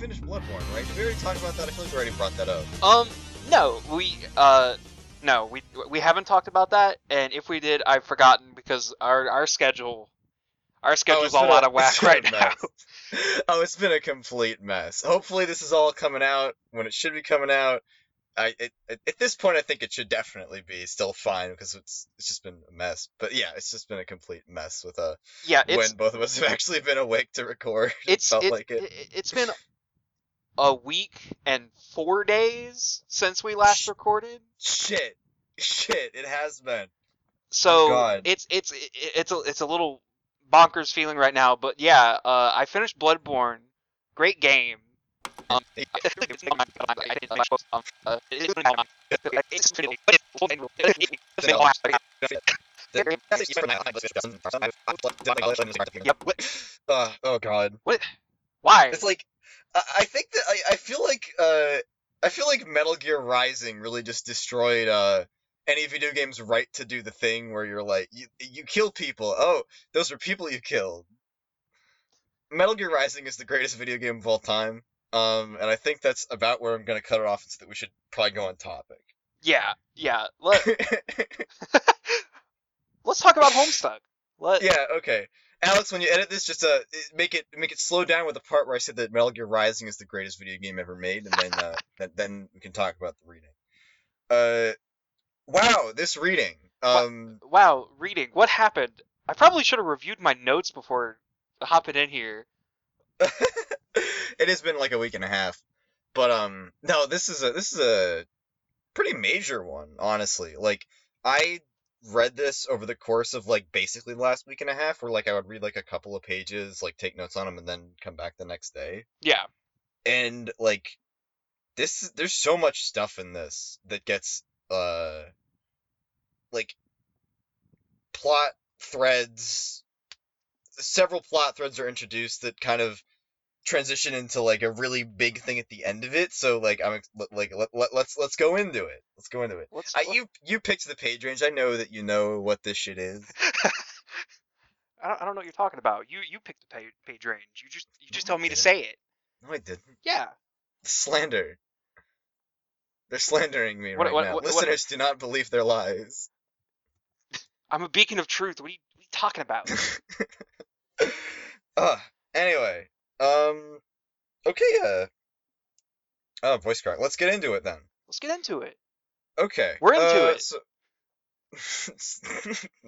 finished Bloodborne, right? Did we already talk about that? I feel like we already brought that up. Um, no, we uh, no, we we haven't talked about that, and if we did, I've forgotten because our our schedule, our schedule's it's all been out of whack a right now. oh, it's been a complete mess. Hopefully, this is all coming out when it should be coming out. I it, at this point, I think it should definitely be still fine because it's it's just been a mess. But yeah, it's just been a complete mess with a Yeah, when both of us have actually been awake to record. It it's felt it, like it- it's been a week and four days since we last recorded. Shit, shit, it has been. So God. it's it's it's a it's a little bonkers feeling right now, but yeah, uh, I finished Bloodborne. Great game. Um, Uh, oh god. What? Why? It's like I, I think that I, I feel like uh I feel like Metal Gear Rising really just destroyed uh any video game's right to do the thing where you're like you you kill people. Oh, those are people you killed. Metal Gear Rising is the greatest video game of all time. Um, and I think that's about where I'm gonna cut it off, so that we should probably go on topic. Yeah, yeah. Let, let's talk about Homestuck. Let, yeah, okay. Alex, when you edit this, just uh, make it make it slow down with the part where I said that Metal Gear Rising is the greatest video game ever made, and then uh, then, then we can talk about the reading. Uh, wow, this reading. Um, Wow, reading. What happened? I probably should have reviewed my notes before hopping in here. it has been like a week and a half, but um, no, this is a this is a pretty major one, honestly. Like I read this over the course of like basically the last week and a half, where like I would read like a couple of pages, like take notes on them, and then come back the next day. Yeah, and like this there's so much stuff in this that gets uh like plot threads several plot threads are introduced that kind of transition into like a really big thing at the end of it so like i'm like let, let, let's let's go into it let's go into it let's. I, you you picked the page range i know that you know what this shit is I don't, I don't know what you're talking about. You you picked the page, page range. You just you just No, told me to say it. no i didn't Yeah. slander they're slandering me What- right what- now what- what- listeners do not believe their lies I'm a beacon of truth. What are you, what are you talking about? uh, anyway, um, okay, uh, oh, voice crack. Let's get into it then. Let's get into it. Okay, We're into uh, it. So...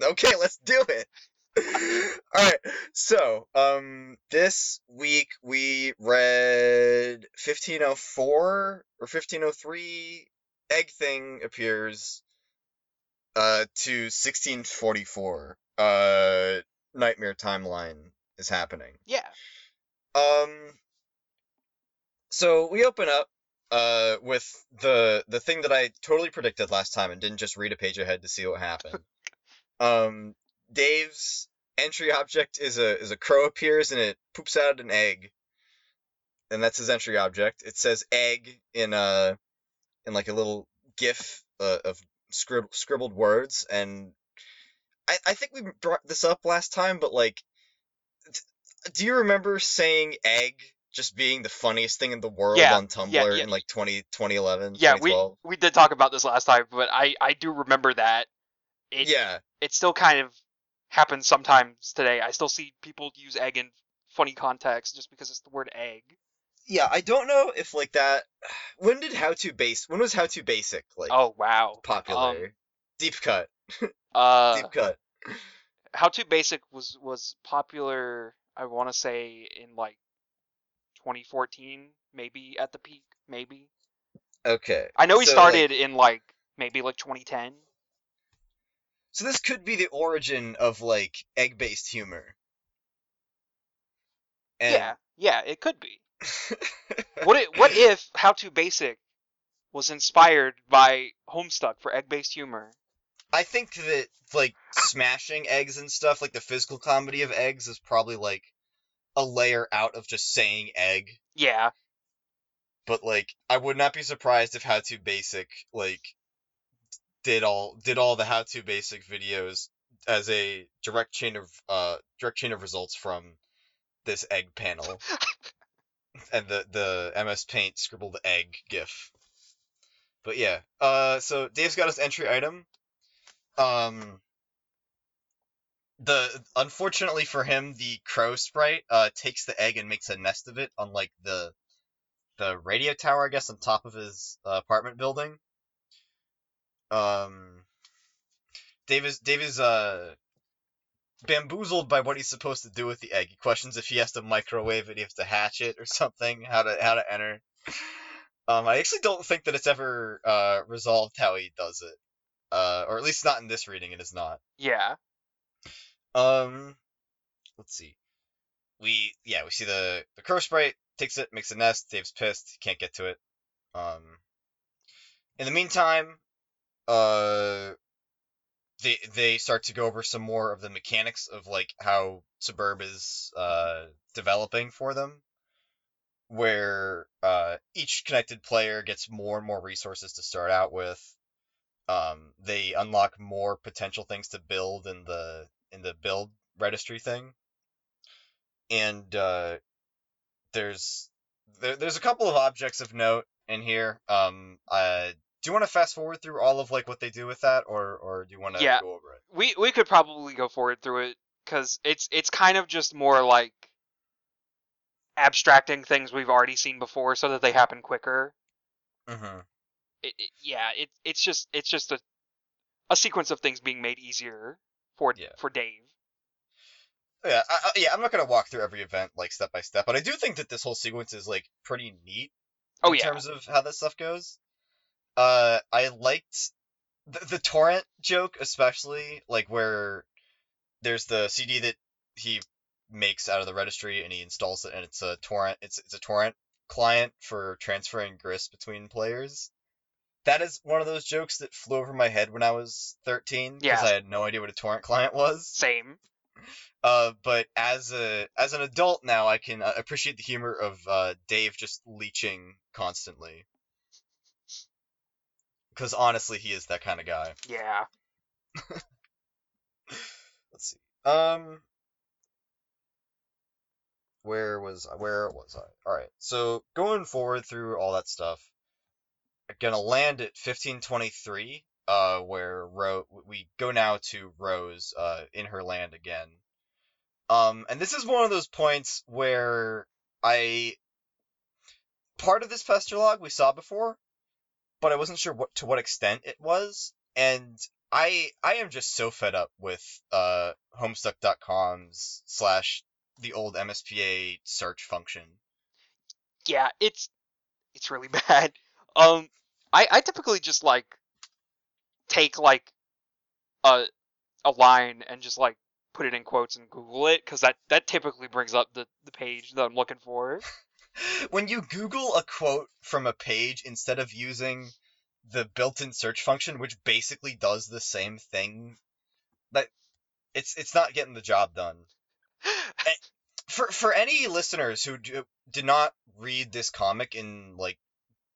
okay, let's do it. All right, so um, this week we read 1504 or 1503. Egg thing appears uh to 1644. Uh, nightmare timeline is happening. Yeah. Um. So we open up uh with the the thing that I totally predicted last time and didn't just read a page ahead to see what happened. um, Dave's entry object is a is a crow appears and it poops out an egg, and that's his entry object. It says egg in a in like a little GIF uh, of scrib- scribbled words, and I I think we brought this up last time, but like do you remember saying egg just being the funniest thing in the world Yeah, on Tumblr yeah, yeah. in like 20, 2011, Yeah, we 2012? we did talk about this last time, but I I do remember that. It, yeah, It still kind of happens sometimes today. I still see people use egg in funny context just because it's the word egg. yeah. I don't know if like that. When did How to Base? When was How to Basic like Oh wow. popular? Deep cut, Uh, deep cut. How to Basic was was popular. I want to say in like 2014, maybe at the peak, maybe. Okay. I know he so, started like- in like maybe like 2010. so this could be the origin of like egg-based humor. And Yeah, yeah, it could be. What if, what if How to Basic was inspired by Homestuck for egg-based humor? I think that like smashing eggs and stuff, like the physical comedy of eggs, is probably like a layer out of just saying egg. Yeah, But like, I would not be surprised if How to Basic like did all did all the How to Basic videos as a direct chain of uh direct chain of results from this egg panel. and the the MS Paint scribbled egg gif. But yeah, uh, so Dave's got his entry item. Um, the unfortunately for him, the crow sprite uh takes the egg and makes a nest of it on like the the radio tower, I guess, on top of his uh, apartment building. Um, Dave is Dave is uh bamboozled by what he's supposed to do with the egg. He questions if he has to microwave it, he has to hatch it or something, how to how to enter. Um, I actually don't think that it's ever uh, resolved how he does it, uh, or at least not in this reading. It is not. Yeah. Um, let's see. We yeah we see the the crow sprite takes it, makes a nest. Dave's pissed, can't get to it. Um, in the meantime, uh, they they start to go over some more of the mechanics of like how Sburb is uh developing for them, where uh each connected player gets more and more resources to start out with. Um, they unlock more potential things to build in the in the build registry thing, and uh, there's there, there's a couple of objects of note in here. Um, uh, do you want to fast forward through all of like what they do with that, or or do you want to Yeah. go over it? We we could probably go forward through it because it's it's kind of just more like abstracting things we've already seen before so that they happen quicker. Mm-hmm. It, it, yeah, it it's just it's just a a sequence of things being made easier for Yeah. for Dave. Yeah, I, I, yeah. I'm not gonna walk through every event like step by step, but I do think that this whole sequence is like pretty neat Oh in yeah. terms of how this stuff goes. Uh, I liked the, the torrent joke especially, like where there's the CD that he makes out of the registry and he installs it, and it's a torrent. It's it's a torrent client for transferring grist between players. That is one of those jokes that flew over my head when I was 13 because Yeah. I had no idea what a torrent client was. Same. Uh, but as a as an adult now, I can uh, appreciate the humor of uh, Dave just leeching constantly. Because honestly, he is that kind of guy. Yeah. Let's see. Um, where was I? Where was I? All right. So going forward through all that stuff, gonna land at 1523. Uh, where Ro we go now to Rose. Uh, in her land again. Um, and this is one of those points where I part of this pester log we saw before, but I wasn't sure what to what extent it was, and I I am just so fed up with uh Homestuck.com's slash the old MSPA search function. Yeah, it's it's really bad. Um I I typically just like take like a a line and just like put it in quotes and Google it because that that typically brings up the the page that I'm looking for. When you Google a quote from a page instead of using the built-in search function, which basically does the same thing, that it's it's not getting the job done. Eh, for for any listeners who do, did not read this comic in like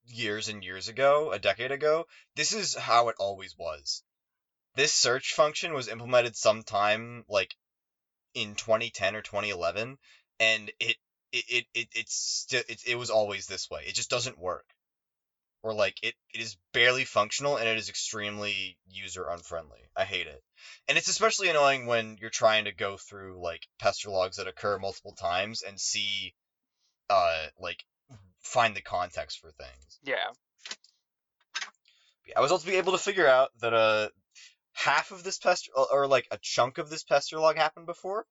years and years ago, a decade ago, this is how it always was. This search function was implemented sometime like in 2010 or 2011, and it it it, it it's still it, it was always this way. It just doesn't work. Or like it, it is barely functional and it is extremely user unfriendly. I hate it. And it's especially annoying when you're trying to go through like pester logs that occur multiple times and see uh like find the context for things. Yeah. I was also able to figure out that uh half of this pester or like a chunk of this pester log happened before.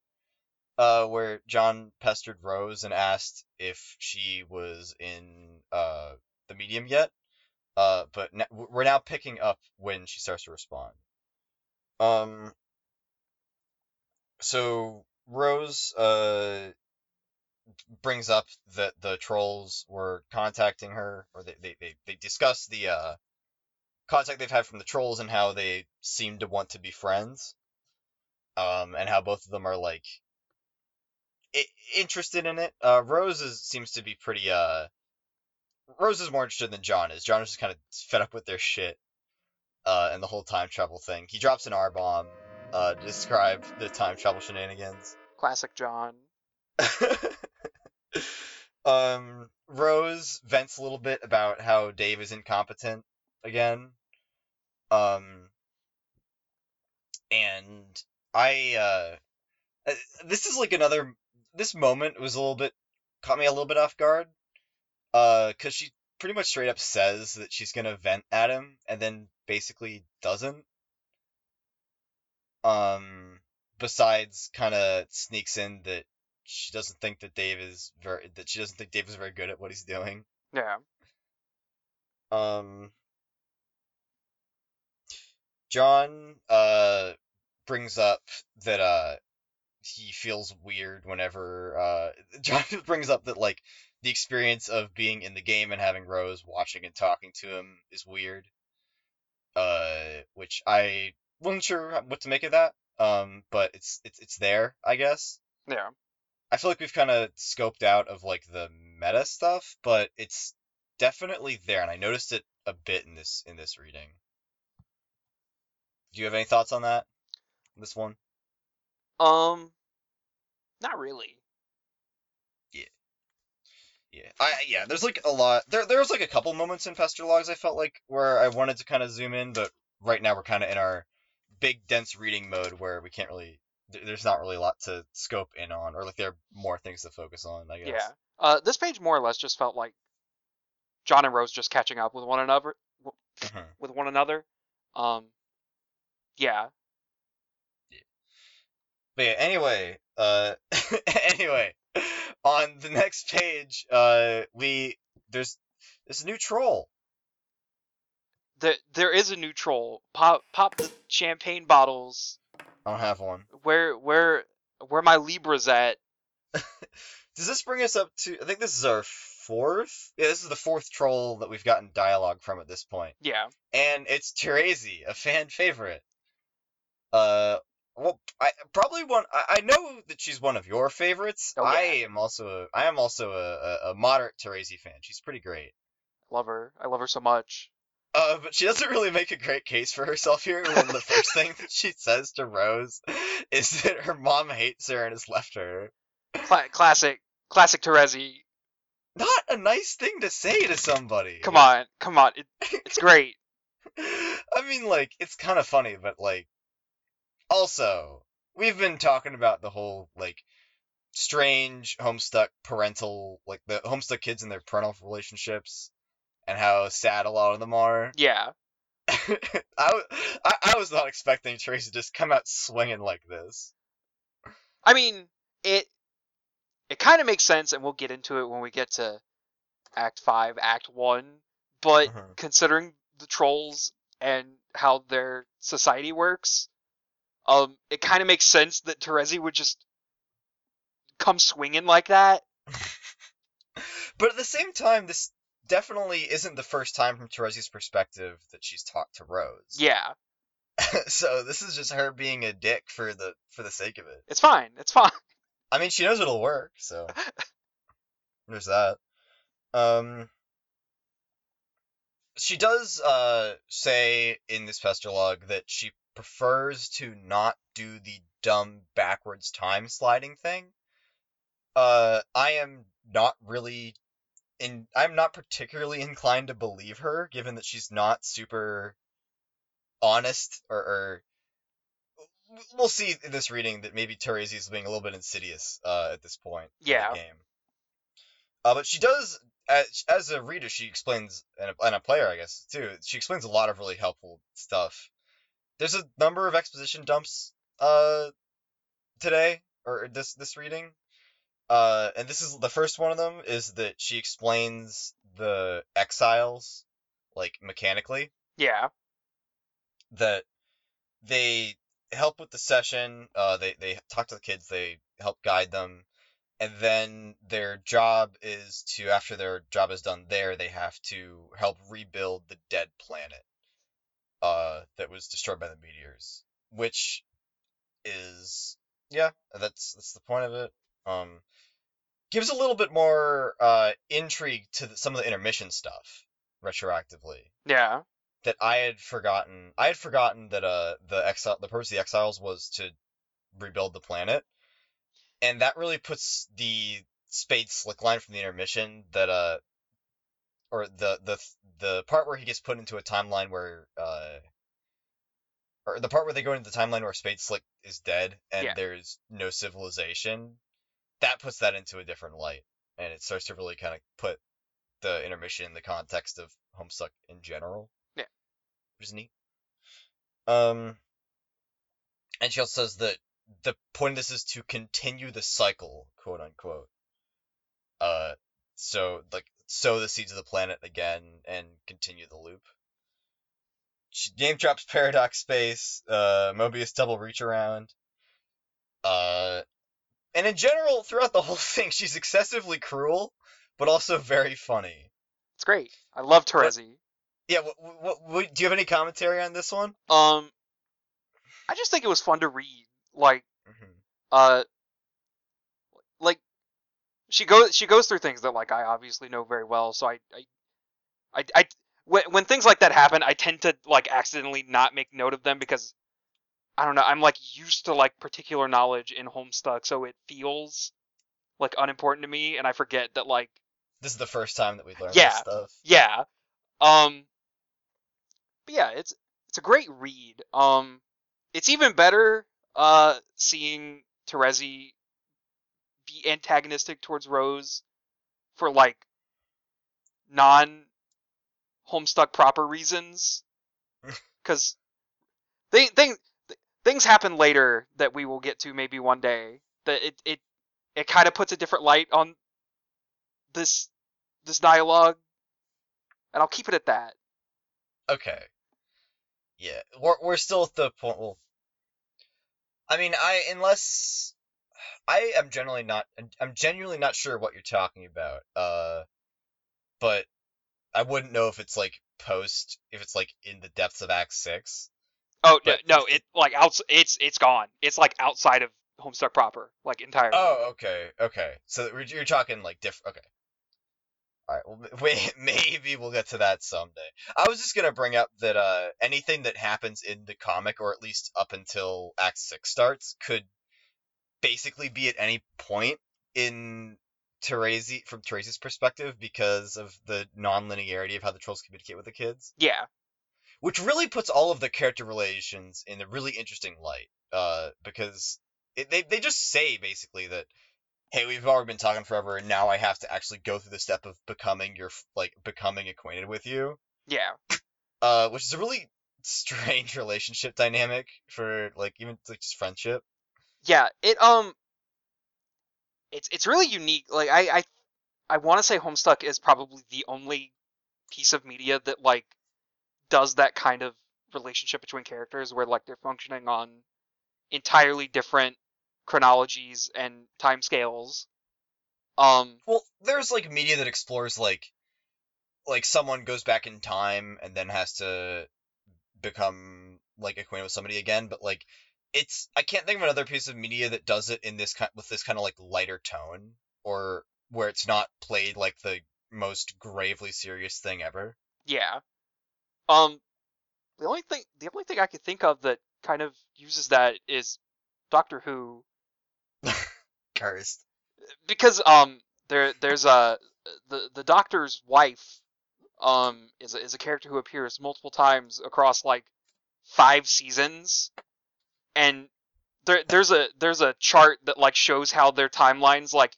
Uh, where John pestered Rose and asked if she was in uh the medium yet. Uh, but n- we're now picking up when she starts to respond. Um, so Rose uh brings up that the trolls were contacting her, or they they they, they discuss the uh contact they've had from the trolls and how they seem to want to be friends. Um, and how both of them are like I- interested in it. Uh, Rose is, seems to be pretty uh. Rose is more interested than John is. John is just kind of fed up with their shit. Uh, and the whole time travel thing. He drops an R bomb. Uh, to describe the time travel shenanigans. Classic John. Um, Rose vents a little bit about how Dave is incompetent again. Um, and I, uh, uh, this is like another, this moment was a little bit, caught me a little bit off guard. Uh, cause she pretty much straight up says that she's gonna vent at him and then basically doesn't. Um, besides kind of sneaks in that she doesn't think that Dave is very that she doesn't think Dave is very good at what he's doing. Yeah. Um, John uh brings up that uh he feels weird whenever uh John brings up that like the experience of being in the game and having Rose watching and talking to him is weird. Uh, which I wasn't sure what to make of that. Um, but it's it's it's there, I guess. Yeah. I feel like we've kind of scoped out of like the meta stuff, but it's definitely there, and I noticed it a bit in this in this reading. Do you have any thoughts on that? This one? Um, not really. Yeah, yeah, I yeah. There's like a lot. There there's like a couple moments in pester logs I felt like where I wanted to kind of zoom in, but right now we're kind of in our big dense reading mode where we can't really. There- There's not really a lot to scope in on, or like there are more things to focus on. I guess. Yeah. Uh, this page more or less just felt like John and Rose just catching up with one another, Mhm. with one another. Um, yeah. But yeah, anyway, uh, anyway, on the next page, uh, we there's there's a new troll. There, there is a new troll. Pop, pop the champagne bottles. I don't have one. Where, where, where my Libra's at? Does this bring us up to? I think this is our fourth. Yeah, this is the fourth troll that we've gotten dialogue from at this point, Yeah. and it's Terezi, a fan favorite. Uh, well, I probably one. I, I know that she's one of your favorites. Oh, yeah. I am also a, I am also a, a, a moderate Terezi fan. She's pretty great. Love her. I love her so much. Uh, but she doesn't really make a great case for herself here. When the first thing that she says to Rose is that her mom hates her and has left her. Cla- classic, classic Terezi. Not a nice thing to say to somebody. Come on, come on. It, it's great. I mean, like, it's kind of funny, but, like, also, we've been talking about the whole, like, strange homestuck parental, like, the homestuck kids and their parental relationships, and how sad a lot of them are. Yeah. I I was not expecting Terezi to just come out swinging like this. I mean, it it kind of makes sense, and we'll get into it when we get to Act Five, Act One. But Mhm. considering the trolls and how their society works, um, it kind of makes sense that Terezi would just come swinging like that. But at the same time, this definitely isn't the first time from Terezi's perspective that she's talked to Rose. Yeah, so this is just her being a dick for the for the sake of it. it's fine. It's fine. I mean, she knows it'll work, so there's that. Um, she does uh say in this pester log that she prefers to not do the dumb backwards time sliding thing. Uh, I am not really in. I'm not particularly inclined to believe her, given that she's not super honest or. or We'll see in this reading that maybe Terezi is being a little bit insidious uh, at this point in Yeah. the game. Uh, but she does, as, as a reader, she explains, and a, and a player, I guess, too, she explains a lot of really helpful stuff. There's a number of exposition dumps uh, today, or this this reading. Uh, and this is the first one of them is that she explains the exiles, like mechanically, Yeah, that they help with the session. Uh, they they talk to the kids. They help guide them, and then their job is to after their job is done there, they have to help rebuild the dead planet, uh, that was destroyed by the meteors. Which is yeah, that's that's the point of it. Um, gives a little bit more uh intrigue to the, some of the intermission stuff retroactively yeah, that I had forgotten. I had forgotten that uh the exile the purpose of the exiles was to rebuild the planet, and that really puts the Spade slick line from the intermission that uh, or the the the part where he gets put into a timeline where uh, or the part where they go into the timeline where Spade Slick is dead and Yeah. there's no civilization, that puts that into a different light, and it starts to really kind of put the intermission in the context of Homestuck in general. Yeah. which is neat. Um, and she also says that the point of this is to continue the cycle, quote unquote. Uh, so like sow the seeds of the planet again and continue the loop. She name drops Paradox Space, uh, Mobius double reach around. Uh, and in general, throughout the whole thing, she's excessively cruel, but also very funny. It's great. I love Terezi. Yeah, what, what, what, do you have any commentary on this one? Um, I just think it was fun to read. Like, hmm uh, like she goes she goes through things that like I obviously know very well. So I I I, I when when things like that happen, I tend to like accidentally not make note of them because I don't know. I'm like used to like particular knowledge in Homestuck, so it feels like unimportant to me, and I forget that like This is the first time that we've learned Yeah. this stuff. yeah. Um but yeah, it's it's a great read. Um it's even better uh seeing Terezi be antagonistic towards Rose for like non Homestuck proper reasons cuz they, thing, things happen later that we will get to maybe one day that it it it kind of puts a different light on this this dialogue and I'll keep it at that. Okay. Yeah, we're we're still at the point. Well, I mean, I unless I am generally not. I'm genuinely not sure what you're talking about. Uh, but I wouldn't know if it's like post, if it's like in the depths of Act Six. Oh no, But- no, it like outs it's it's gone. It's like outside of Homestuck proper, like entirely. Oh, okay, okay. So you're talking like different. Okay. All right. Well, wait, maybe we'll get to that someday. I was just gonna bring up that uh, anything that happens in the comic, or at least up until Act Six starts, could basically be at any point in Terezi from Terezi's perspective because of the non-linearity of how the trolls communicate with the kids Yeah, which really puts all of the character relations in a really interesting light. Uh, because it, they they just say basically that, hey, we've already been talking forever, and now I have to actually go through the step of becoming your like becoming acquainted with you. yeah, Uh, which is a really strange relationship dynamic for like even like just friendship. yeah. It um, it's it's really unique. Like I I I want to say Homestuck is probably the only piece of media that like does that kind of relationship between characters where like they're functioning on entirely different chronologies and timescales. Um, Well, there's like media that explores like like someone goes back in time and then has to become like acquainted with somebody again, but like it's I can't think of another piece of media that does it in this kind with this kind of like lighter tone or where it's not played like the most gravely serious thing ever. Yeah. Um, the only thing the only thing I could think of that kind of uses that is Doctor Who, Cursed. because um there there's a the the Doctor's wife um is a, is a character who appears multiple times across like five seasons, and there there's a there's a chart that like shows how their timelines like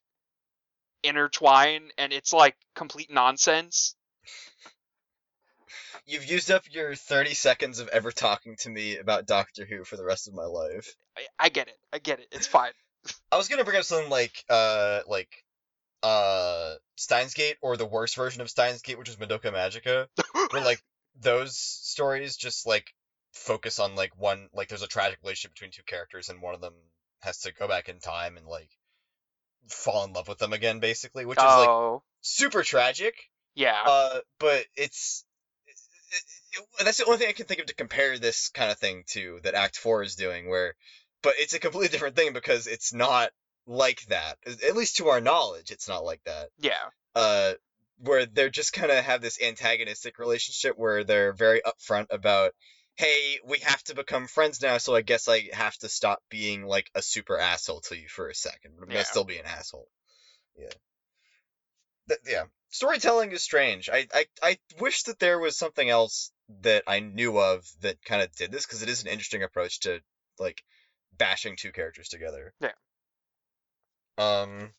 intertwine, and it's like complete nonsense. You've used up your 30 seconds of ever talking to me about Doctor Who for the rest of my life. I, I get it, I get it, it's fine. I was gonna bring up something like uh like uh Steins Gate or the worst version of Steins Gate, which is Madoka Magica, where like those stories just like focus on like one like there's a tragic relationship between two characters and one of them has to go back in time and like fall in love with them again basically, which is like oh, super tragic. yeah. Uh, but it's it, that's the only thing I can think of to compare this kind of thing to that Act Four is doing. Where, but it's a completely different thing because it's not like that. At least to our knowledge, it's not like that. Yeah, Uh, where they're just kind of have this antagonistic relationship where they're very upfront about, hey, we have to become friends now, so I guess I have to stop being like a super asshole to you for a second, but I'm Yeah. gonna still be an asshole. Storytelling is strange. I, I I wish that there was something else that I knew of that kind of did this because it is an interesting approach to like bashing two characters together. Yeah. Um.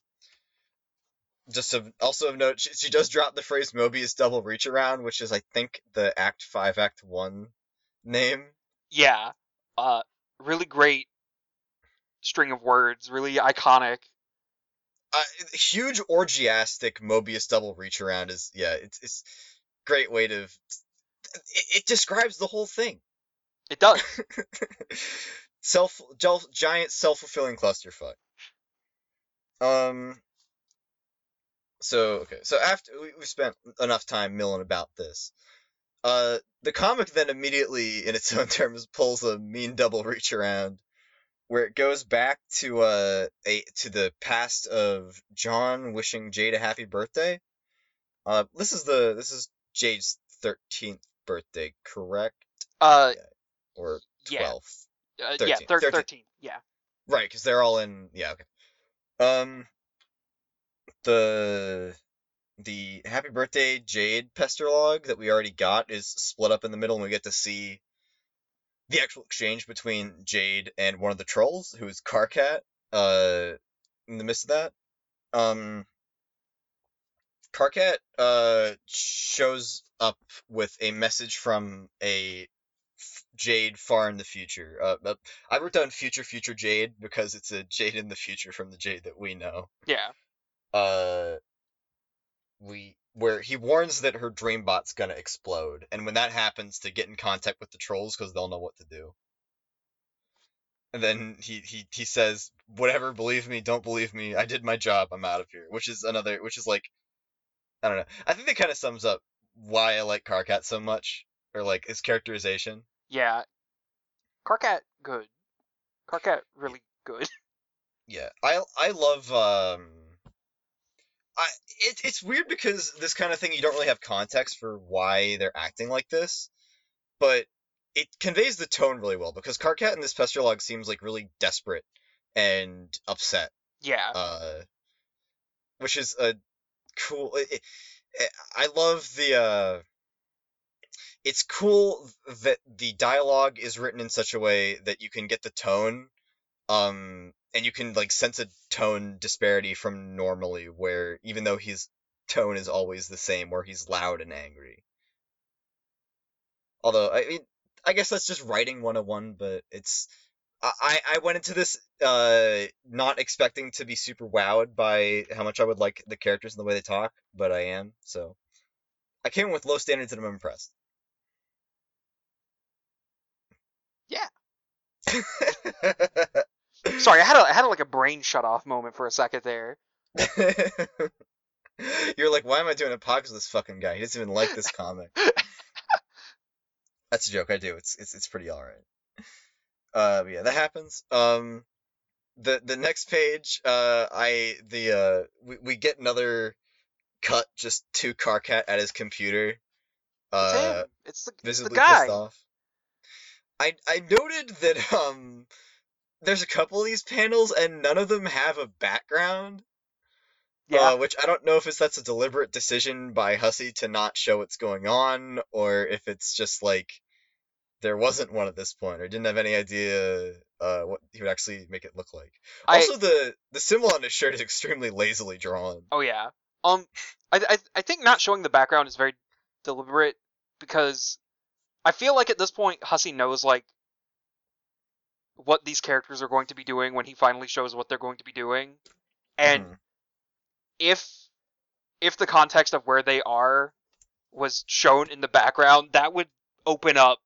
Just of, also of note, she, she does drop the phrase Mobius double reach around, which is I think the Act Five, Act One name. Yeah. Uh, really great string of words. Really iconic. Uh, huge orgiastic Mobius double reach around is yeah, it's it's great way to. It, it describes the whole thing. It does. self giant self fulfilling clusterfuck. Um. So okay, so after we, we spent enough time milling about this, uh, the comic then immediately, in its own terms, pulls a mean double reach around, where it goes back to uh a to the past of John wishing Jade a happy birthday. Uh, this is the this is Jade's thirteenth birthday, correct? Uh, Or yeah. twelfth? uh, 13, yeah, thir- 13. 13. Yeah. Right, because they're all in. Yeah, okay. Um, the the Happy Birthday Jade pester log that we already got is split up in the middle, and we get to see the actual exchange between Jade and one of the trolls, who is Karkat. Uh, in the midst of that, um, Karkat uh shows up with a message from a f- Jade far in the future. Uh, uh, I wrote down future future Jade because it's a Jade in the future from the Jade that we know. Yeah. Uh, we where he warns that her dreambot's gonna explode, and when that happens, to get in contact with the trolls because they'll know what to do. And then he, he he says, "Whatever, believe me, don't believe me. I did my job. I'm out of here." Which is another, which is like, I don't know. I think that kind of sums up why I like Karkat so much, or like his characterization. Yeah. Karkat, good. Karkat, really good. Yeah, I I love um I it, it's weird because this kind of thing you don't really have context for why they're acting like this, but it conveys the tone really well because Karkat in this pester log seems like really desperate and upset. Yeah. Uh which is a cool it, it, I love the uh it's cool that the dialogue is written in such a way that you can get the tone um and you can like sense a tone disparity from normally where even though his tone is always the same where he's loud and angry. Although i mean i guess that's just writing 101 but it's i i went into this uh not expecting to be super wowed by how much i would like the characters and the way they talk but i am so. I came in with low standards and i'm impressed. Yeah. Sorry, I had a I had a, like a brain shut off moment for a second there. You're like, why am I doing a podcast with this fucking guy? He doesn't even like this comic. That's a joke. I do. It's it's it's pretty all right. Uh, yeah, that happens. Um, the the next page, uh, I the uh, we we get another cut just to Karkat at his computer. Uh. It's the, it's the guy. pissed off. I I noted that um, there's a couple of these panels and none of them have a background. Yeah. Uh, which I don't know if it's that's a deliberate decision by Hussie to not show what's going on, or if it's just like there wasn't one at this point, or didn't have any idea uh, what he would actually make it look like. I- Also, the the symbol on his shirt is extremely lazily drawn. Oh yeah. Um, I, I I think not showing the background is very deliberate because I feel like at this point Hussie knows like what these characters are going to be doing when he finally shows what they're going to be doing, and Mhm. if if the context of where they are was shown in the background, that would open up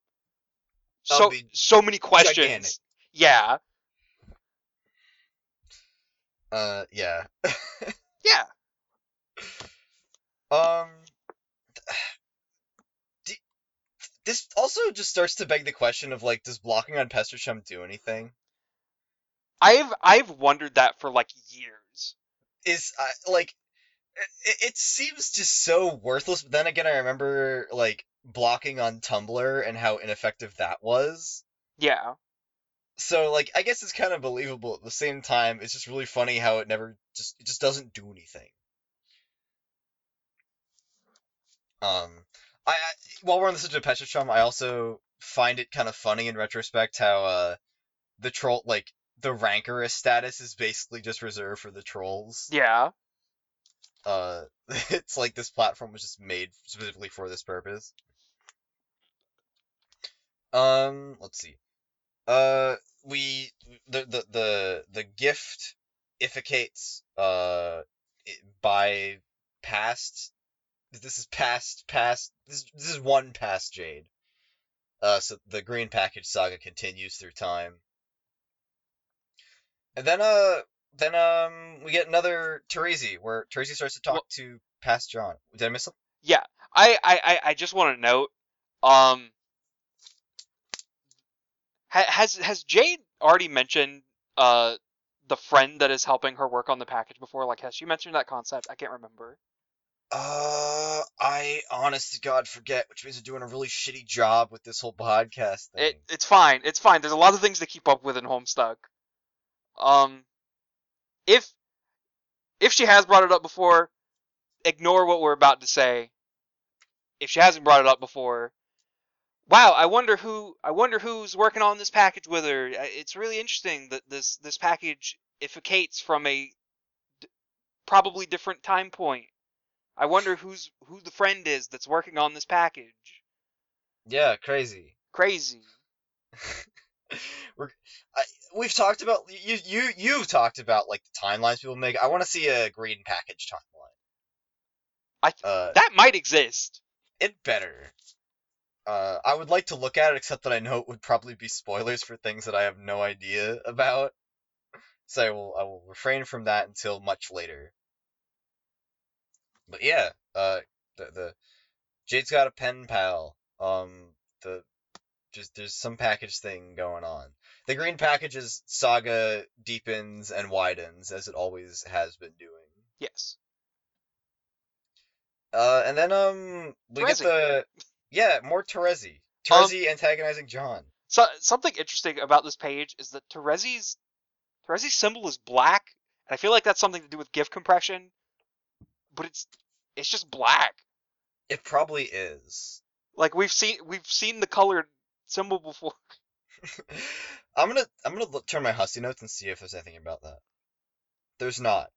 That so so many questions. gigantic. Yeah, Uh, yeah. yeah. Um, d- this also just starts to beg the question of like, does blocking on Pesterchum do anything? I've I've wondered that for like years. is uh, like it, it seems just so worthless but then again i remember like blocking on tumblr and how ineffective that was Yeah. so like i guess it's kind of believable at the same time it's just really funny how it never just it just doesn't do anything Um, I, I while we're on the subject of Pesterchum, I also find it kind of funny in retrospect how uh the troll like the rancorous status is basically just reserved for the trolls. Yeah. Uh, it's like this platform was just made specifically for this purpose. Um, let's see. Uh, we the the the the gift efficates uh by past. This is past past. This this is one past Jade. Uh, so the green package saga continues through time. And then uh then um we get another Terezi where Terezi starts to talk Well- to past John. Did I miss something? Yeah. I I I, I just want to note. Um. Has has Jade already mentioned uh the friend that is helping her work on the package before? Like, has she mentioned that concept? I can't remember. Uh, I honest to God forget, which means they're doing a really shitty job with this whole podcast thing. It it's fine. It's fine. There's a lot of things to keep up with in Homestuck. Um, if if she has brought it up before, ignore what we're about to say. If she hasn't brought it up before, wow, I wonder who I wonder who's working on this package with her. It's really interesting that this this package efficates from a d- probably different time point. I wonder who's who the friend is that's working on this package. Yeah, crazy. Crazy. We're, I, we've talked about you you you've talked about like the timelines people make. I want to see a green package timeline. I- uh That might exist. it better. Uh, I would like to look at it, except that I know it would probably be spoilers for things that I have no idea about. So I will I will refrain from that until much later. But yeah, uh, the the Jade's got a pen pal. Um, the just there's some package thing going on. The green packages saga deepens and widens as it always has been doing. Yes. Uh, and then um we get the yeah more Terezi. Um, Terezi antagonizing John. So something interesting about this page is that Terezi's Terezi's symbol is black, and I feel like that's something to do with GIF compression. But it's it's just black. It probably is. Like we've seen we've seen the colored symbol before. I'm gonna I'm gonna look, turn my Hussie notes and see if there's anything about that. There's not.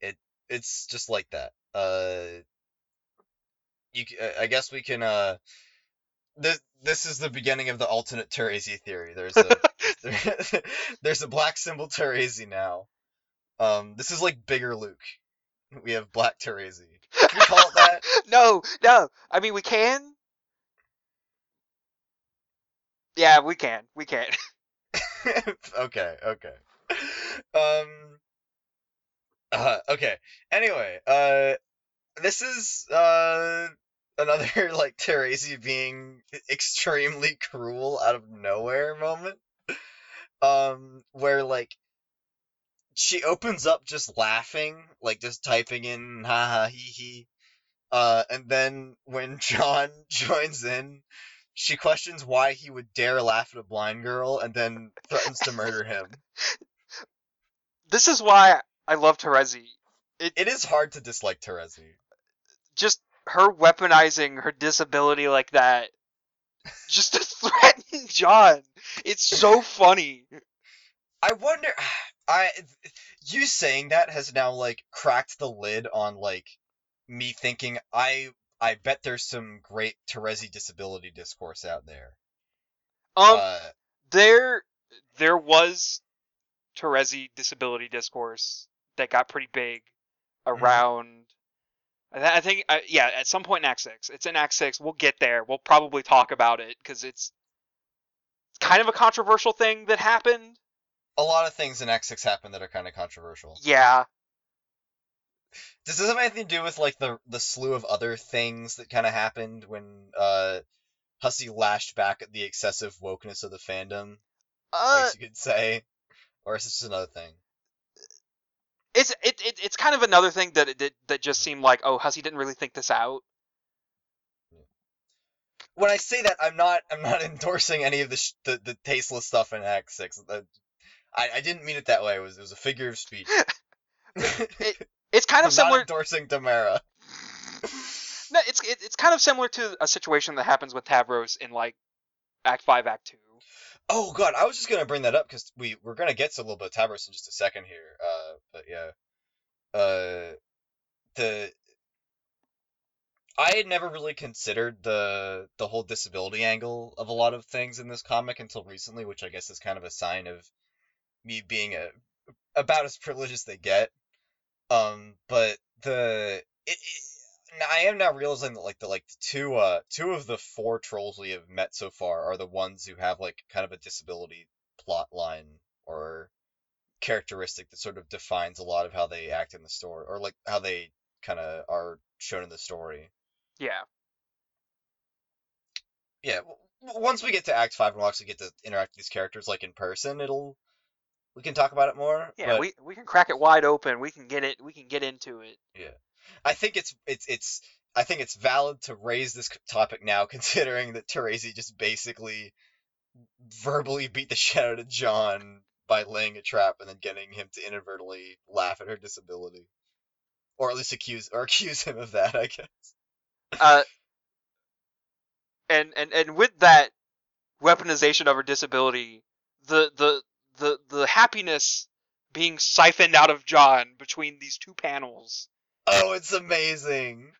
It it's just like that. Uh, you I guess we can uh. This this is the beginning of the alternate Terezi theory. There's a there- there's a black symbol Terezi now. Um, this is like bigger Luke. We have black Terezi. Can we call it that? no, no. I mean we can. Yeah, we can. We can. okay, okay. Um uh, okay. Anyway, uh this is uh another like Terezi being extremely cruel out of nowhere moment. Um where like she opens up just laughing, like just typing in ha ha he he. Uh and then when John joins in, she questions why he would dare laugh at a blind girl and then threatens to murder him. this is why I love Terezi. It is hard to dislike Terezi. Just her weaponizing her disability like that, just to threaten John. It's so funny. I wonder I you saying that has now like cracked the lid on like me thinking I I bet there's some great Terezi disability discourse out there. Um, uh, there there was Terezi disability discourse that got pretty big around. I th- I think, uh, yeah, at some point in Act Six. It's in Act Six. We'll get there. We'll probably talk about it because it's kind of a controversial thing that happened. A lot of things in X6 happen that are kind of controversial. Yeah, Does this have anything to do with like the the slew of other things that kind of happened when uh Hussie lashed back at the excessive wokeness of the fandom? Uh, you could say, or is this just another thing? it's it, it it's kind of another thing that that that just seemed like oh Hussie didn't really think this out. When I say that, I'm not I'm not endorsing any of the sh- the, the tasteless stuff in Act Six. Uh, I I didn't mean it that way. It was it was a figure of speech. It's kind of similar. not endorsing Tamara. No, it's it, it's kind of similar to a situation that happens with Tavros in like Act Five, Act Two. Oh god, I was just gonna bring that up because we we're gonna get to a little bit of Tavros in just a second here. Uh, but yeah, uh, the I had never really considered the the whole disability angle of a lot of things in this comic until recently, which I guess is kind of a sign of me being a about as privileged as they get. Um, but the it, it I am now realizing that like the like the two uh two of the four trolls we have met so far are the ones who have like kind of a disability plot line or characteristic that sort of defines a lot of how they act in the story or like how they kind of are shown in the story. Yeah, Yeah, once we get to Act Five and we'll actually get to interact with these characters like in person, it'll we can talk about it more. yeah, but we we can crack it wide open. We can get it. We can get into it. yeah, I think it's it's it's I think it's valid to raise this topic now, considering that Terezi just basically verbally beat the shit out of John by laying a trap and then getting him to inadvertently laugh at her disability, or at least accuse or accuse him of that. I guess. Uh, and and and with that weaponization of her disability, the the the the happiness being siphoned out of John between these two panels. Oh, it's amazing.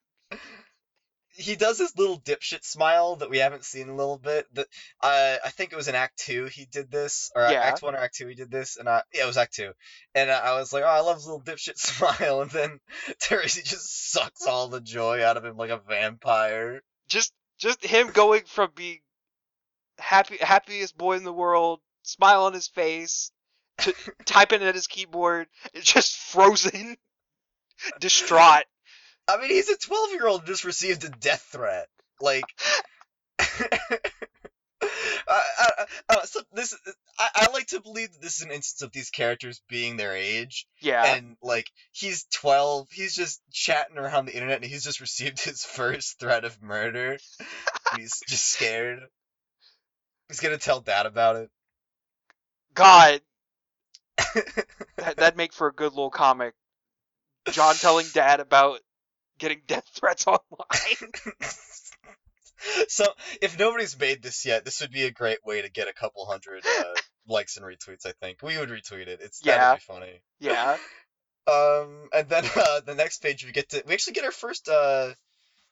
He does his little dipshit smile that we haven't seen in a little bit. That uh, I think it was in Act Two he did this, or Yeah. Act One or Act Two he did this, and I yeah it was Act Two, and I was like, oh, I love his little dipshit smile, and then Terezi just sucks all the joy out of him like a vampire. Just just him going from being happy happiest boy in the world, smile on his face, to typing at his keyboard, just frozen, distraught. I mean, he's a twelve-year-old just received a death threat. Like, I, I, I, so this I, I like to believe that this is an instance of these characters being their age, Yeah. and like he's twelve, he's just chatting around the internet, and he's just received his first threat of murder. he's just scared. He's gonna tell dad about it. God, that, that'd make for a good little comic. John telling dad about getting death threats online. so if nobody's made this yet, this would be a great way to get a couple hundred uh, likes and retweets. I think we would retweet it. It's Yeah. that'd be funny. yeah. Um, and then uh, the next page we get to we actually get our first uh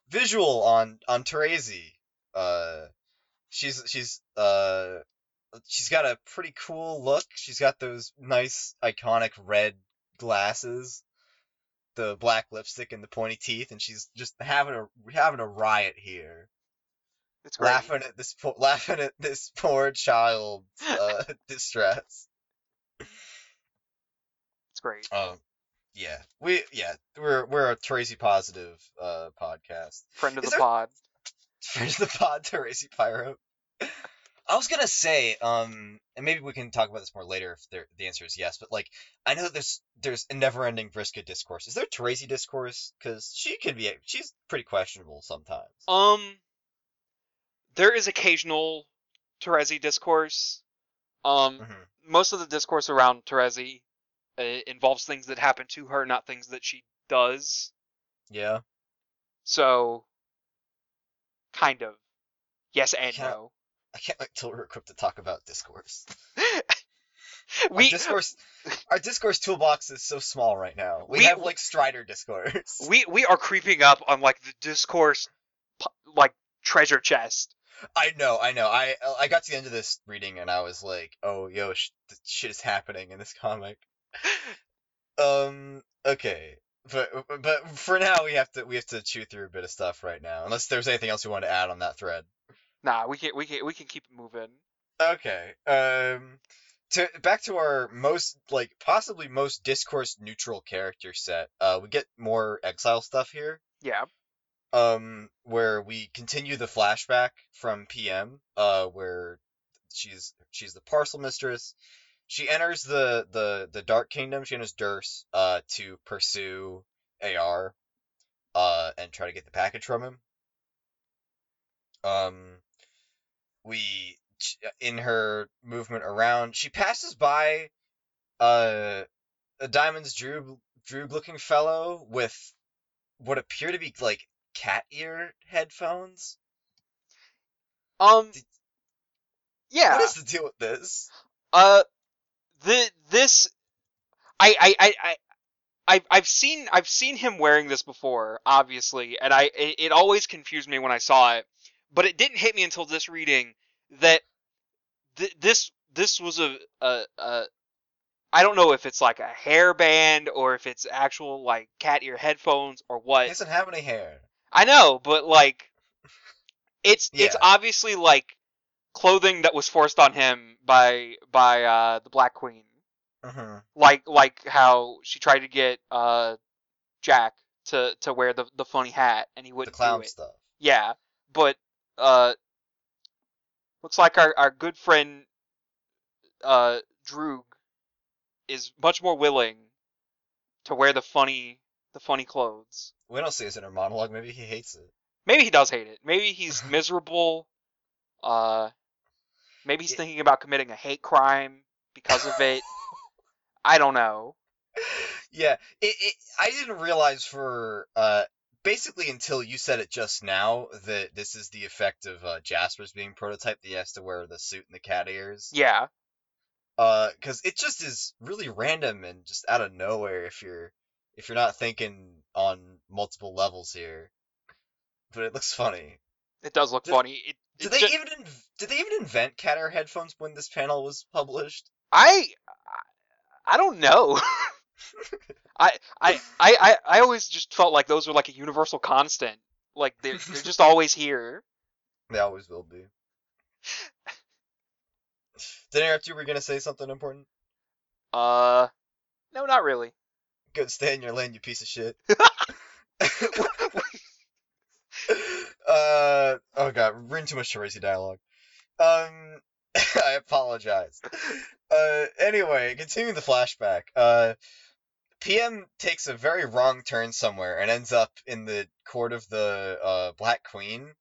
visual on on Terezi. Uh, she's she's uh she's got a pretty cool look. She's got those nice iconic red glasses, the black lipstick, and the pointy teeth, and she's just having a having a riot here, It's great. laughing at this po- laughing at this poor child's uh, distress. It's great. Um, yeah, we yeah we're we're a Terezi positive uh podcast. Friend of is the there- pod. Friend of the pod, Terezi Pyrope. I was gonna say, um, and maybe we can talk about this more later if there, the answer is yes. But like, I know there's there's a never-ending Vriska discourse. Is there Terezi discourse? Because she can be she's pretty questionable sometimes. Um, there is occasional Terezi discourse. Um, Mhm. most of the discourse around Terezi uh, involves things that happen to her, not things that she does. Yeah. So, kind of. Yes and Yeah. no. I can't wait till we're equipped to talk about discourse. we our discourse, our discourse toolbox is so small right now. We, We- have like Strider discourse. we we are creeping up on like the discourse, like treasure chest. I know, I know. I I got to the end of this reading and I was like, oh, yo, sh- shit is happening in this comic. um. Okay. But but for now we have to we have to chew through a bit of stuff right now. Unless there's anything else we want to add on that thread. Nah, we can we can we can keep it moving. Okay. Um. To back to our most like possibly most discourse neutral character set. Uh, we get more exile stuff here. Yeah. um where we continue the flashback from PM uh where she's she's the parcel mistress she enters the the the dark kingdom she enters Derse uh to pursue AR uh and try to get the package from him um we in her movement around she passes by uh a diamonds droog droog looking fellow with what appear to be like cat ear headphones. Um. Did- Yeah. What is the deal with this? Uh, the this, I I I I. I've I've seen I've seen him wearing this before, obviously, and I it, it always confused me when I saw it, but it didn't hit me until this reading that th- this this was a, a a I don't know if it's like a hairband or if it's actual like cat ear headphones or what. He what. doesn't have any hair. I know, but like it's it's obviously like clothing that was forced on him by by uh the Black Queen. hmm Like like how she tried to get uh Jack to to wear the the funny hat and he wouldn't clown do it. stuff. Yeah, but uh looks like our our good friend uh Droog is much more willing to wear the funny the funny clothes. We don't see his inner monologue. Maybe he hates it. Maybe he does hate it. Maybe he's miserable. Uh, maybe he's Yeah. thinking about committing a hate crime because of it. I don't know. yeah, it, it. I didn't realize for uh basically until you said it just now that this is the effect of uh, Jasper's being prototyped. That he has to wear the suit and the cat ears. Yeah, Uh, because it just is really random and just out of nowhere if you're if you're not thinking on multiple levels here. But it looks funny. it does look Did- funny. It, Did it they ju- even inv- did they even invent cat ear headphones when this panel was published? I I don't know. I, I I I always just felt like those were like a universal constant. Like they're they're just always here. They always will be. Did I interrupt you? Were you gonna say something important? Uh, no, not really. Good, stay in your lane, you piece of shit. uh oh god, we're reading too much Terezi dialogue. Um, I apologize. Uh, anyway, continuing the flashback. Uh, PM takes a very wrong turn somewhere and ends up in the court of the uh Black Queen.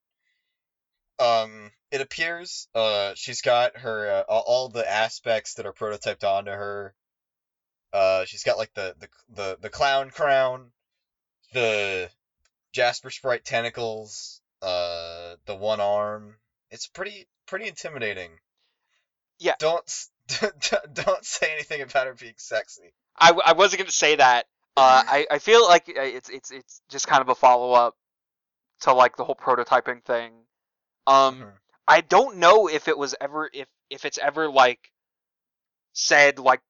Um, it appears uh she's got her uh, all, the aspects that are prototyped onto her. Uh, she's got like the the the, the clown crown, the Jasper Sprite tentacles, uh, the one arm. It's pretty pretty intimidating. Yeah. Don't don't say anything about her being sexy. I, I wasn't gonna say that. Uh, I, I feel like uh, it's it's it's just kind of a follow up to like the whole prototyping thing. Um, Mhm. I don't know if it was ever if if it's ever like said like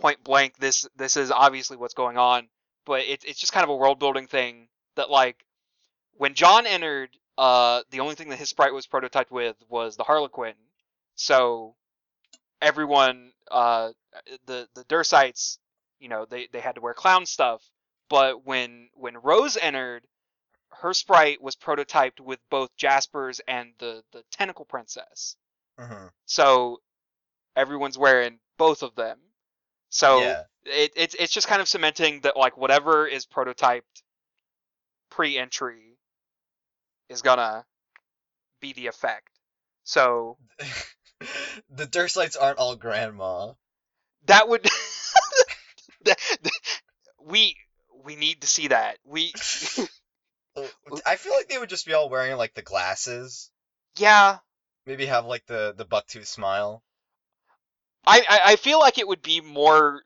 point blank this this is obviously what's going on, but it's it's just kind of a world building thing that like when John entered, uh, the only thing that his sprite was prototyped with was the Harlequin. So everyone, uh, the the Dersites, you know, they they had to wear clown stuff. But when when Rose entered, her sprite was prototyped with both Jasper's and the the Tentacle Princess. Mhm. So everyone's wearing both of them. So Yeah. it, it's it's just kind of cementing that like whatever is prototyped pre-entry is gonna be the effect. So the Dersites aren't all grandma. that would we we need to see that. We I feel like they would just be all wearing like the glasses. yeah, Maybe have like the the bucktooth smile. I, I I feel like it would be more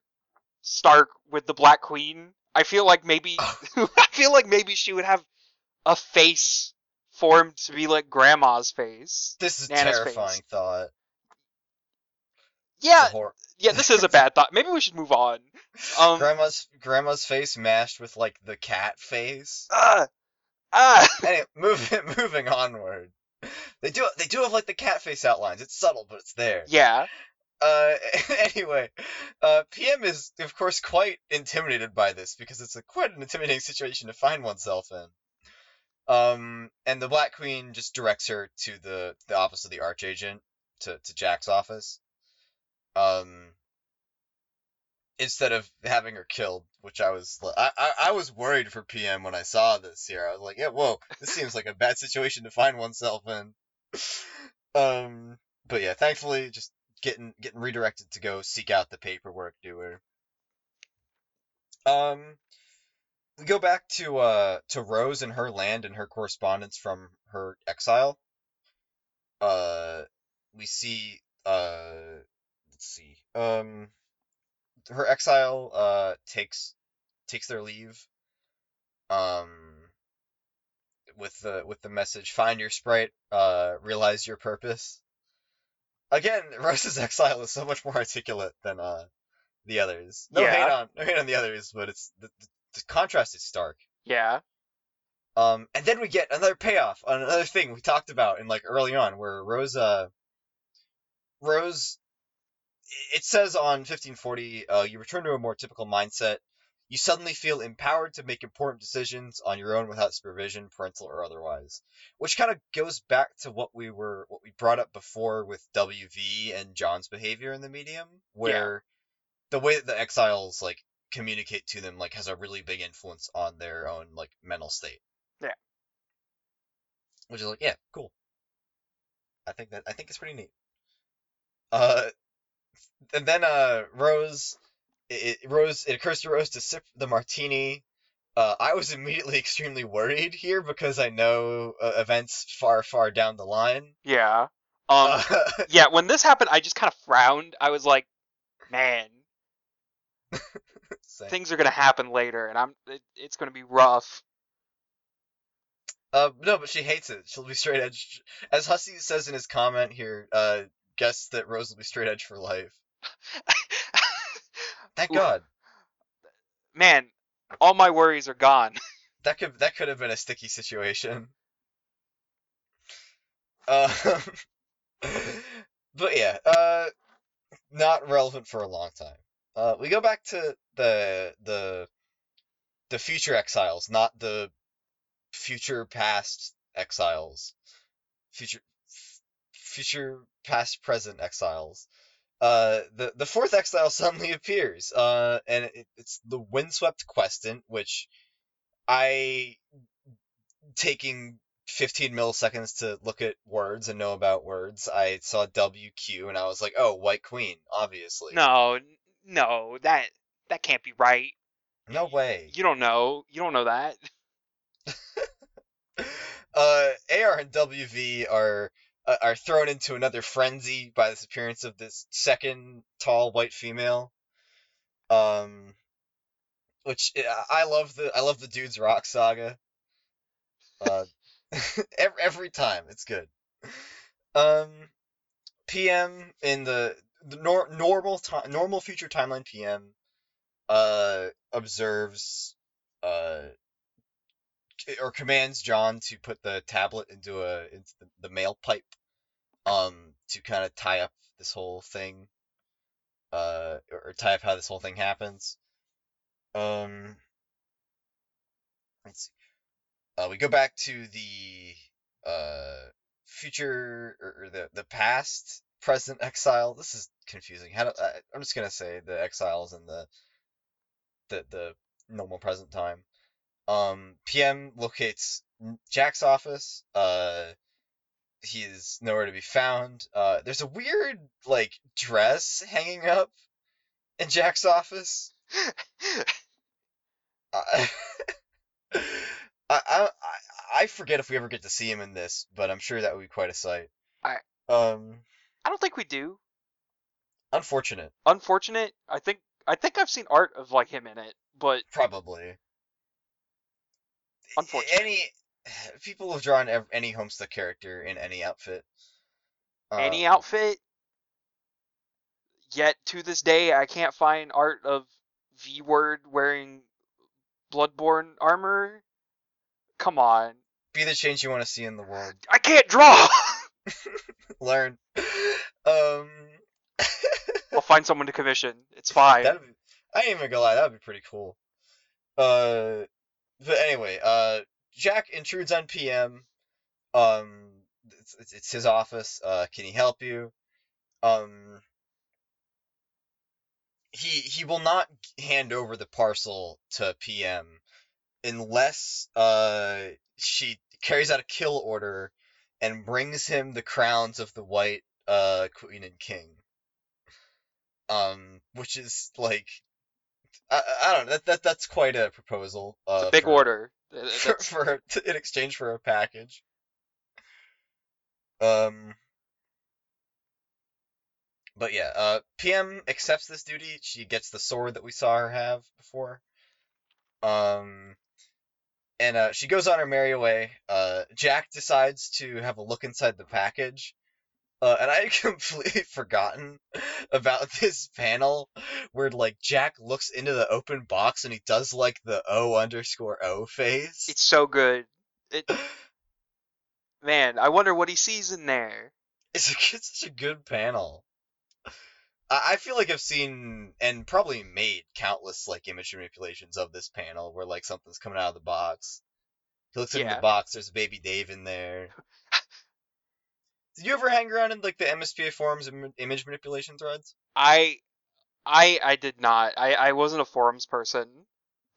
stark with the Black Queen. I feel like maybe I feel like maybe she would have a face formed to be like grandma's face. This is Nana's terrifying face. thought. Yeah, yeah, this is a bad thought. Maybe we should move on. Um, grandma's grandma's face mashed with like the cat face. ah, ah. anyway, moving moving onward. They do they do have like the cat face outlines. It's subtle, but it's there. Yeah, Uh, anyway, uh, PM is of course quite intimidated by this because it's a quite an intimidating situation to find oneself in. Um, and the Black Queen just directs her to the the office of the Archagent, to to Jack's office. Um, instead of having her killed, which I was I, I I was worried for PM when I saw this here. I was like, yeah, whoa, this seems like a bad situation to find oneself in. Um, but yeah, thankfully, just getting getting redirected to go seek out the paperwork doer. Um, we go back to uh to Rose and her land and her correspondence from her exile. Uh, we see uh let's see um her exile uh takes takes their leave um with the with the message find your sprite uh realize your purpose again rose's exile is so much more articulate than uh the others no Yeah. hate on no hate on the others but it's the, the, the contrast is stark Yeah. um and then we get another payoff on another thing we talked about in like early on where rose uh rose it says on 1540 uh, you return to a more typical mindset. You suddenly feel empowered to make important decisions on your own without supervision parental or otherwise which kind of goes back to what we were what we brought up before with wv and john's behavior in the medium where the way that the exiles like communicate to them like has a really big influence on their own like mental state. Yeah. which is like yeah cool. I think that i think it's pretty neat. Uh and then uh Rose it, it Rose it occurs to Rose to sip the martini. Uh, I was immediately extremely worried here because I know uh, events far far down the line. Yeah. Um. Uh, yeah. When this happened, I just kind of frowned. I was like, man, things are gonna happen later, and I'm. It, it's gonna be rough. Uh, no, but she hates it. She'll be straight edge. As Hussie says in his comment here, uh, guess that Rose will be straight edge for life. Thank. God. man, all my worries are gone. That could that could have been a sticky situation. Um, but yeah, uh, not relevant for a long time. Uh, we go back to the the the future exiles, not the future past exiles. Future future past present exiles. Uh, the the fourth exile suddenly appears. Uh, and it, it's the windswept questant, which I taking 15 milliseconds to look at words and know about words. I saw WQ and I was like, "Oh, White Queen, obviously." no, no, that that can't be right. No way. You don't know. You don't know that. Uh, AR and WV are uh, are thrown into another frenzy by this appearance of this second tall white female. Um, which I I love the I love the dude's rock saga. Uh, every, every time it's good. Um, PM in the the nor- normal time normal future timeline PM uh observes uh or commands John to put the tablet into a into the, the mail pipe um to kind of tie up this whole thing uh or, tie up how this whole thing happens. Um let's see. Uh we go back to the uh future or, or the the past present exile. This is confusing. How do I, i'm just gonna say the exiles and the the the normal present time um pm locates jack's office uh he is nowhere to be found uh there's a weird like dress hanging up in jack's office I, I, I, I forget if we ever get to see him in this, but I'm sure that would be quite a sight. I- Um, I don't think we do. unfortunate, Unfortunate. I think I think I've seen art of like him in it, but probably. Unfortunate. Any people have drawn any Homestuck character in any outfit. any Um, outfit. Yet to this day, I can't find art of V Word wearing Bloodborne armor. Come on, Be the change you want to see in the world. I can't draw. Learn. Um, I'll find someone to commission. It's fine. Be, I ain't even gonna lie, that would be pretty cool. Uh, but anyway, uh, Jack intrudes on PM. Um, it's, it's, his office. Uh, can he help you? Um, he he will not hand over the parcel to PM unless uh she carries out a kill order and brings him the crowns of the white uh queen and king. Um, which is like I, I don't know. That, that that's quite a proposal. Uh, It's a big for, order. For, for in exchange for a package. Um. But yeah, uh, PM accepts this duty. She gets the sword that we saw her have before. Um, and uh, she goes on her merry way. Uh, Jack decides to have a look inside the package. Uh, and I had completely forgotten about this panel where like Jack looks into the open box and he does like the O underscore O face. It's so good. It, man, I wonder what he sees in there. It's, a, it's such a good panel. I I feel like I've seen and probably made countless like image manipulations of this panel where like something's coming out of the box. He looks into the box. There's a baby Dave in there. Did you ever hang around in like the MSPA forums and im- image manipulation threads? I, I, I did not. I, I wasn't a forums person,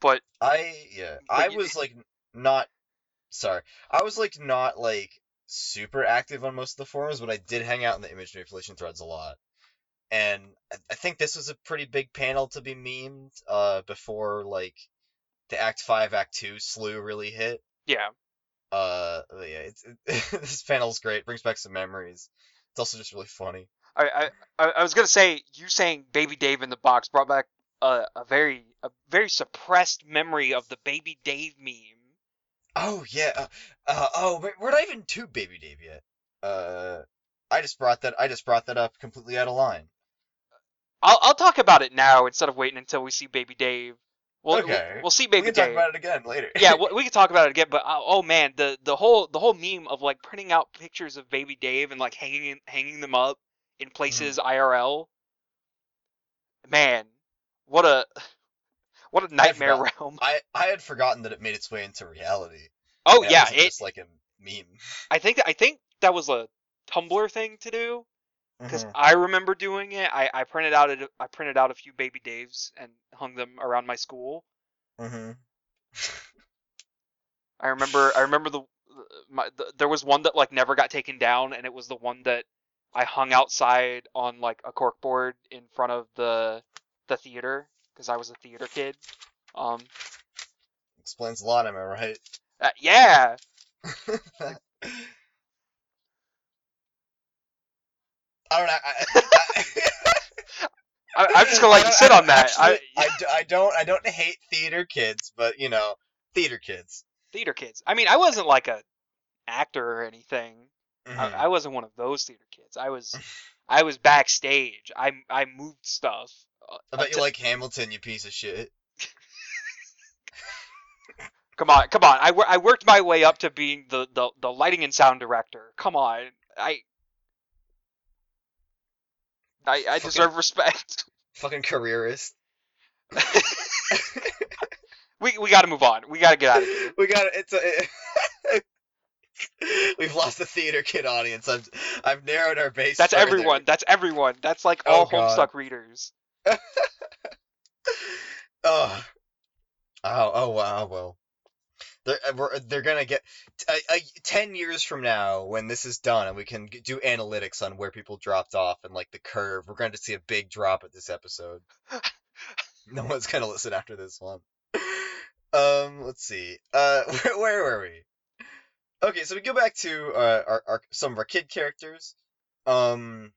but I yeah. But I you- was like not sorry. I was like not like super active on most of the forums, but I did hang out in the image manipulation threads a lot. And I, I think this was a pretty big panel to be memed uh before like the Act 5 Act 2 slew really hit. yeah, Uh but yeah, it's it, this panel's great. Brings back some memories. It's also just really funny. I, I, I I was gonna say you saying Baby Dave in the box brought back a, a very, a very suppressed memory of the Baby Dave meme. Oh yeah. Uh, uh, oh, we're not even to Baby Dave yet. Uh, I just brought that. I just brought that up completely out of line. I'll, I'll talk about it now instead of waiting until we see Baby Dave. We'll, Okay. we'll, see baby. we can talk about it again later. yeah, we, we can talk about it again. But uh, oh man, the the whole the whole meme of like printing out pictures of Baby Dave and like hanging hanging them up in places Mm-hmm. IRL. Man, what a what a nightmare forgot- realm. I I had forgotten that it made its way into reality. Oh and yeah, wasn't it. just like a meme. I think I think that was a Tumblr thing to do because Mhm. I remember doing it. I, I printed out a, I printed out a few Baby Daves and hung them around my school. Mhm. I remember I remember the, my the, there was one that like never got taken down and it was the one that I hung outside on like a corkboard in front of the the theater because I was a theater kid. Um Explains a lot. Am I right? uh, yeah, I don't know. I, I, I, I'm just gonna let you sit on that. Actually, I, I, d- I don't I don't hate theater kids, but you know, theater kids. theater kids. I mean, I wasn't like a actor or anything. Mhm. I, I wasn't one of those theater kids. I was I was backstage. I I moved stuff. uh, I bet until- you like Hamilton, you piece of shit. Come on, come on. I, I worked my way up to being the, the, the lighting and sound director. Come on. I I, I Fucking- deserve respect. Fucking careerist. we we got to move on. We got to get out of here. we gotta. it's a. We've lost the theater kid audience. I've I've narrowed our base. That's further. everyone. That's everyone. That's like Oh, all God. Homestuck readers. Oh. Oh, oh wow, well. They're, uh, they're gonna get t- uh, uh, ten years from now when this is done and we can do analytics on where people dropped off and like the curve. We're going to see a big drop at this episode. no one's gonna listen after this one. Um, let's see. Uh, where, where were we? Okay, so we go back to uh, our, our some of our kid characters. Um,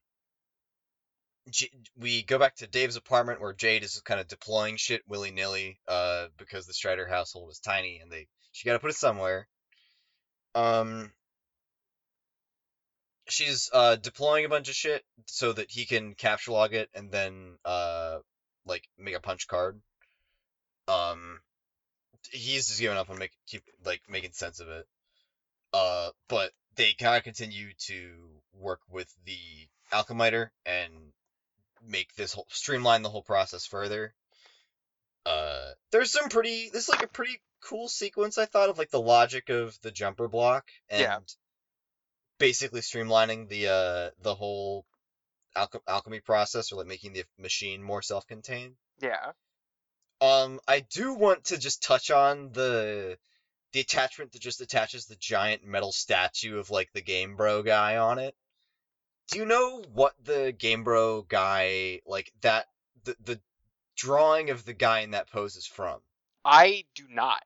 J- we go back to Dave's apartment where Jade is kind of deploying shit willy nilly, uh, because the Strider household is tiny and they she got to put it somewhere. Um, she's uh deploying a bunch of shit so that he can captchalogue it and then uh like make a punch card. Um, he's just giving up on make keep like making sense of it. Uh, but they kind of continue to work with the alchemiter and make this whole streamline the whole process further. Uh, there's some pretty. This is like a pretty cool sequence I thought of like the logic of the jumper block and Yeah. basically streamlining the uh the whole alch- alchemy process or like making the machine more self-contained. Yeah. Um, I do want to just touch on the the attachment that just attaches the giant metal statue of like the Game Bro guy on it. Do you know what the Game Bro guy like that the the drawing of the guy in that pose is from? I do not.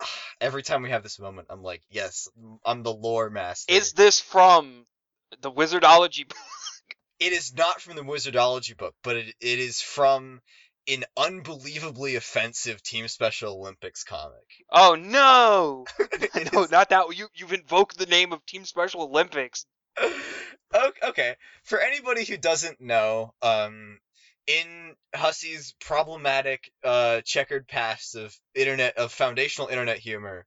Every time we have this moment, I'm like, yes, I'm the lore master. Is this from the Wizardology? Book? It is not from the Wizardology book, but it, it is from an unbelievably offensive Team Special Olympics comic. oh no! No, is- not that. You you've invoked the name of Team Special Olympics. Okay, for anybody who doesn't know, um, in Hussie's problematic, uh, checkered past of internet of foundational internet humor,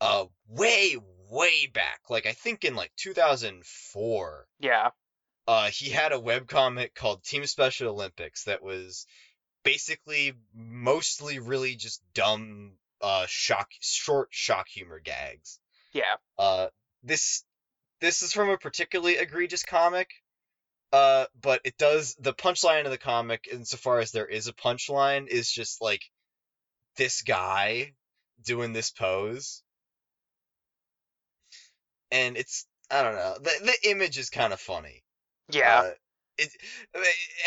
uh, way way back, like I think in like 2004, Yeah. uh, he had a webcomic called Team Special Olympics that was basically mostly really just dumb, uh, shock short shock humor gags. Yeah. Uh, this this is from a particularly egregious comic, uh, but it does the punchline of the comic, insofar as there is a punchline, is just like this guy doing this pose, and it's I don't know the the image is kind of funny. Yeah. Uh, it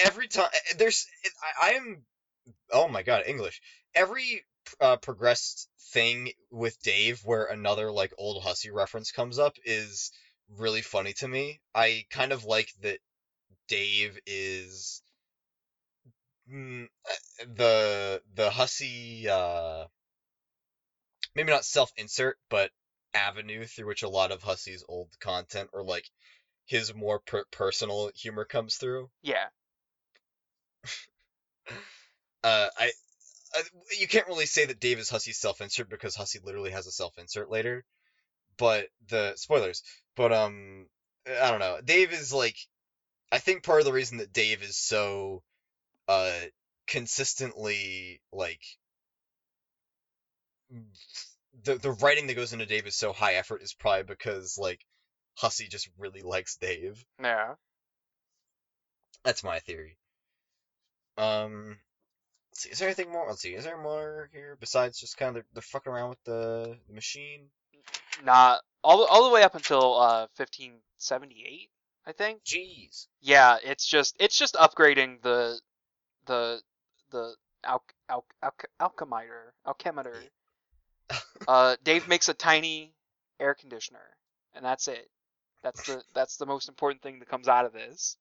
every time there's it, I, I am oh my god English every uh, progressed thing with Dave where another like old Hussie reference comes up is really funny to me. I kind of like that Dave is mm, uh, the the Hussie uh maybe not self-insert but avenue through which a lot of Hussie's old content or like his more per- personal humor comes through. yeah. Uh, I, I you can't really say that Dave is Hussie's self-insert because Hussie literally has a self-insert later. But the spoilers. But um, I don't know. Dave is like, I think part of the reason that Dave is so, uh, consistently like. The the writing that goes into Dave is so high effort is probably because like Hussie just really likes Dave. Yeah. That's my theory. Um, let's see. Is there anything more? Let's see. Is there more here besides just kind of the, the fucking around with the, the machine? Not all the- all the way up until uh 1578, I think. Jeez. Yeah, it's just it's just upgrading the the the al al al alchemiter alchemitor. Uh, Dave makes a tiny air conditioner, and that's it. That's the that's the most important thing that comes out of this.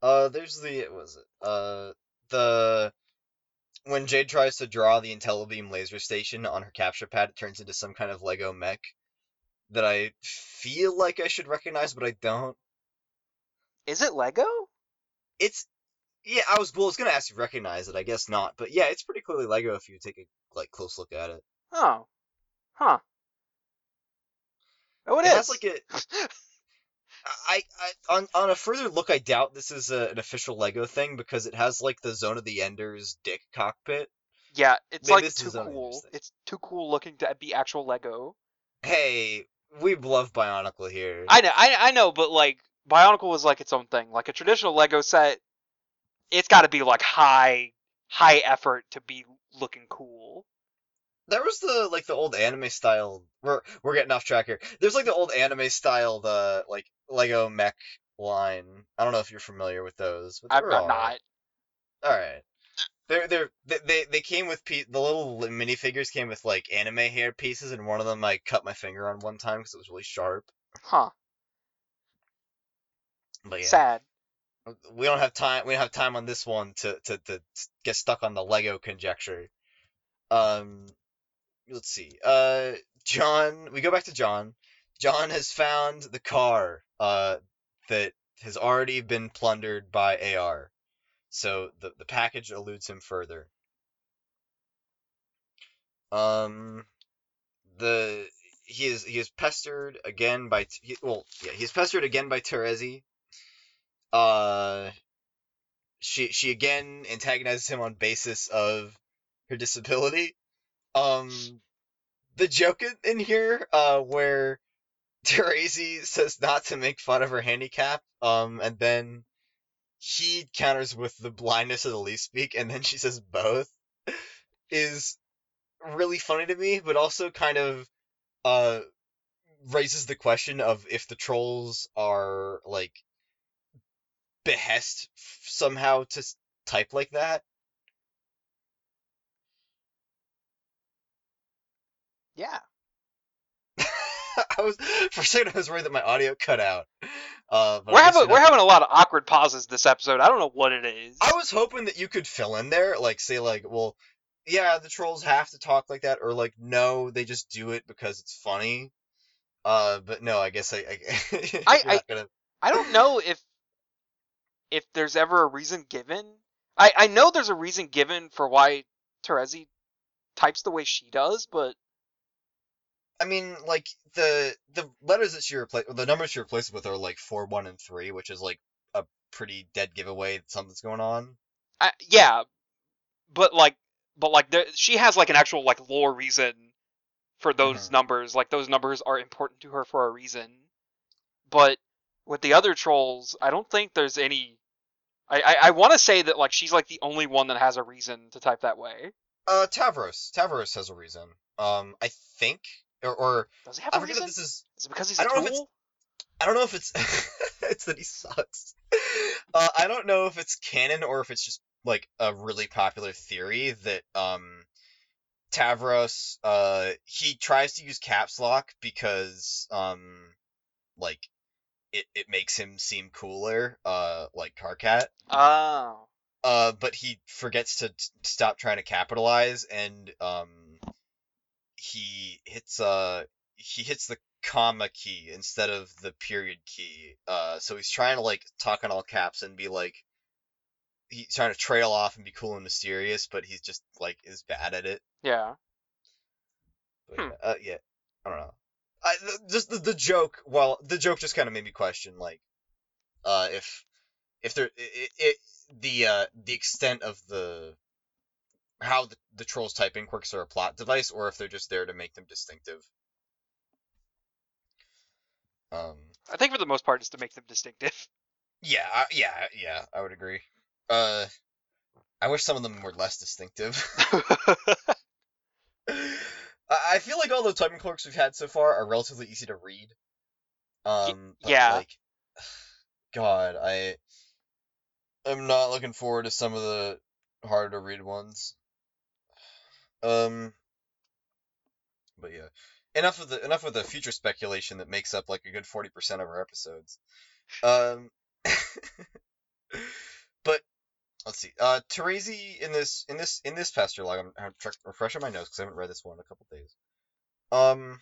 Uh, there's the what was it? Uh, the when Jade tries to draw the IntelliBeam laser station on her capture pad, it turns into some kind of Lego mech that I feel like I should recognize, but I don't. Is it Lego? It's yeah. I was well. I was gonna ask you recognize it. I guess not, but yeah, it's pretty clearly Lego if you take a like close look at it. Oh, huh. Oh, it it is. has like a I, I on on a further look, I doubt this is a, an official Lego thing because it has like the Zone of the Enders dick cockpit. yeah, it's maybe like too cool. It's too cool looking to be actual Lego. Hey, we love Bionicle here. I know, I I know, but like Bionicle was like its own thing. Like a traditional Lego set, it's got to be like high high effort to be looking cool. There was the like the old anime style. We're we're getting off track here. There's like the old anime style the like Lego mech line. I don't know if you're familiar with those. But I'm, I'm not. All right. They're they're they they, they came with pe- the little li- minifigures came with like anime hair pieces, and one of them I cut my finger on one time because it was really sharp. Huh. But yeah, Sad. we don't have time. We don't have time on this one to to to get stuck on the Lego conjecture. Um, let's see. Uh, John. We go back to John. John has found the car. Uh, that has already been plundered by AR. So the the package eludes him further. Um, the he is he is pestered again by he, well yeah he's pestered again by Terezi. Uh, she she again antagonizes him on basis of her disability. Um, the joke in, here uh where Terezi says not to make fun of her handicap um and then he counters with the blindness of the leet speak and then she says both is really funny to me but also kind of uh raises the question of if the trolls are like behest somehow to type like that. Yeah. I was for a second I was worried that my audio cut out. Uh, We're having we're having a lot of awkward pauses this episode. I don't know what it is. I was hoping that you could fill in there, like say like, well, yeah, the trolls have to talk like that, or like, no, they just do it because it's funny. Uh, but no, I guess I. I, I- gonna- I don't know if if there's ever a reason given. I I know there's a reason given for why Terezi types the way she does, but I mean, like the the letters that she replaced, the numbers she replaced with are like four, one, and three, which is like a pretty dead giveaway that something's going on. I, yeah, but like but like there, she has like an actual like lore reason for those Mhm. numbers. Like those numbers are important to her for a reason. But with the other trolls, I don't think there's any. I I, I want to say that like she's like the only one that has a reason to type that way. Uh, Tavros, Tavros has a reason. Um, I think, or, or Does he have I a forget reason? if this is Is it because he's I a don't know if it's- tool? I don't know if it's it's that he sucks. Uh, I don't know if it's canon or if it's just like a really popular theory that um Tavros uh he tries to use caps lock because um like it, it makes him seem cooler uh like Karkat. Oh. uh but he forgets to t- stop trying to capitalize and um he hits uh he hits the comma key instead of the period key uh so he's trying to like talk in all caps and be like he's trying to trail off and be cool and mysterious but he's just like is bad at it Yeah. but, Hmm. uh, yeah i don't know I, th- just the, the joke well the joke just kind of made me question like uh if if there it, it the uh the extent of the how the, the trolls typing quirks are a plot device or if they're just there to make them distinctive um I think for the most part, it's to make them distinctive. yeah I, yeah yeah i would agree uh i wish some of them were less distinctive I I feel like all the typing quirks we've had so far are relatively easy to read. Um, yeah. Like, God, I am not looking forward to some of the harder to read ones. Um, but yeah, enough of the enough of the future speculation that makes up like a good forty percent of our episodes. Um, but let's see. Uh, Terezi in this in this in this pester log, I'm, I'm refreshing my notes because I haven't read this one in a couple days. Um,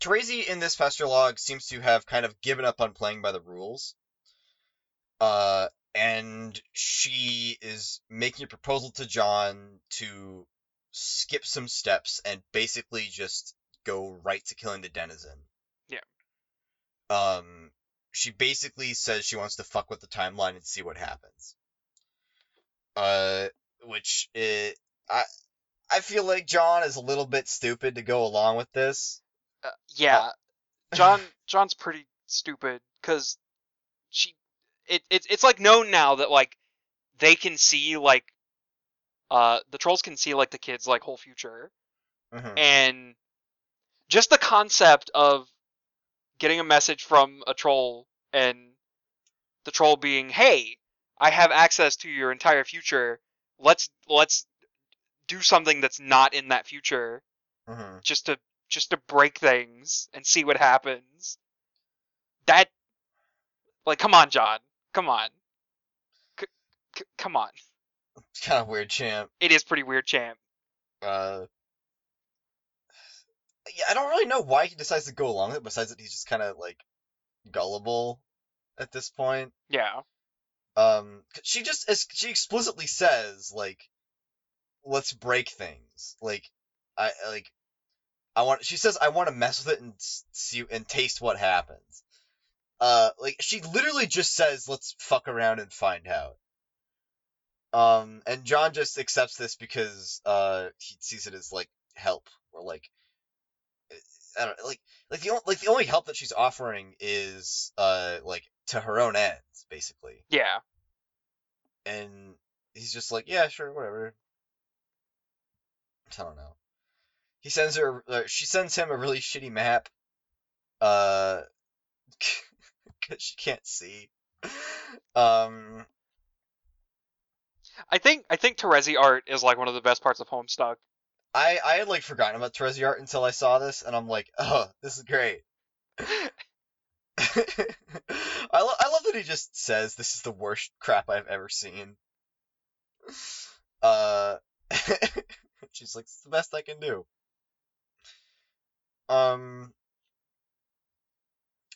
Terezi in this pester log seems to have kind of given up on playing by the rules. Uh, and she is making a proposal to John to skip some steps and basically just go right to killing the denizen. Yeah. Um, she basically says she wants to fuck with the timeline and see what happens. Uh, which it, I, I feel like John is a little bit stupid to go along with this. Uh, yeah, John. John's pretty stupid because. It, it it's like known now that like they can see like uh the trolls can see like the kids like whole future Mhm. and just the concept of getting a message from a troll and the troll being hey i have access to your entire future let's let's do something that's not in that future Mhm. just to just to break things and see what happens that like come on john come on C- c- come on It's kind of weird, champ. it is pretty weird champ Uh, yeah, I don't really know why he decides to go along with it. Besides that, he's just kind of like gullible at this point. yeah Um, she just as she explicitly says like, "Let's break things." Like, I like, I want. She says, "I want to mess with it and see and taste what happens." Uh, like she literally just says, "Let's fuck around and find out." Um, and John just accepts this because uh he sees it as like help or like I don't like like the only like the only help that she's offering is uh like to her own ends basically yeah and he's just like, yeah, sure, whatever. I don't know. He sends her, uh, she sends him a really shitty map, uh, because she can't see. Um, I think I think Terezi art is like one of the best parts of Homestuck. I I had like forgotten about Terezi art until I saw this, and I'm like, oh, this is great. I, lo- I love that he just says this is the worst crap I've ever seen. Uh, she's like, it's the best I can do. Um,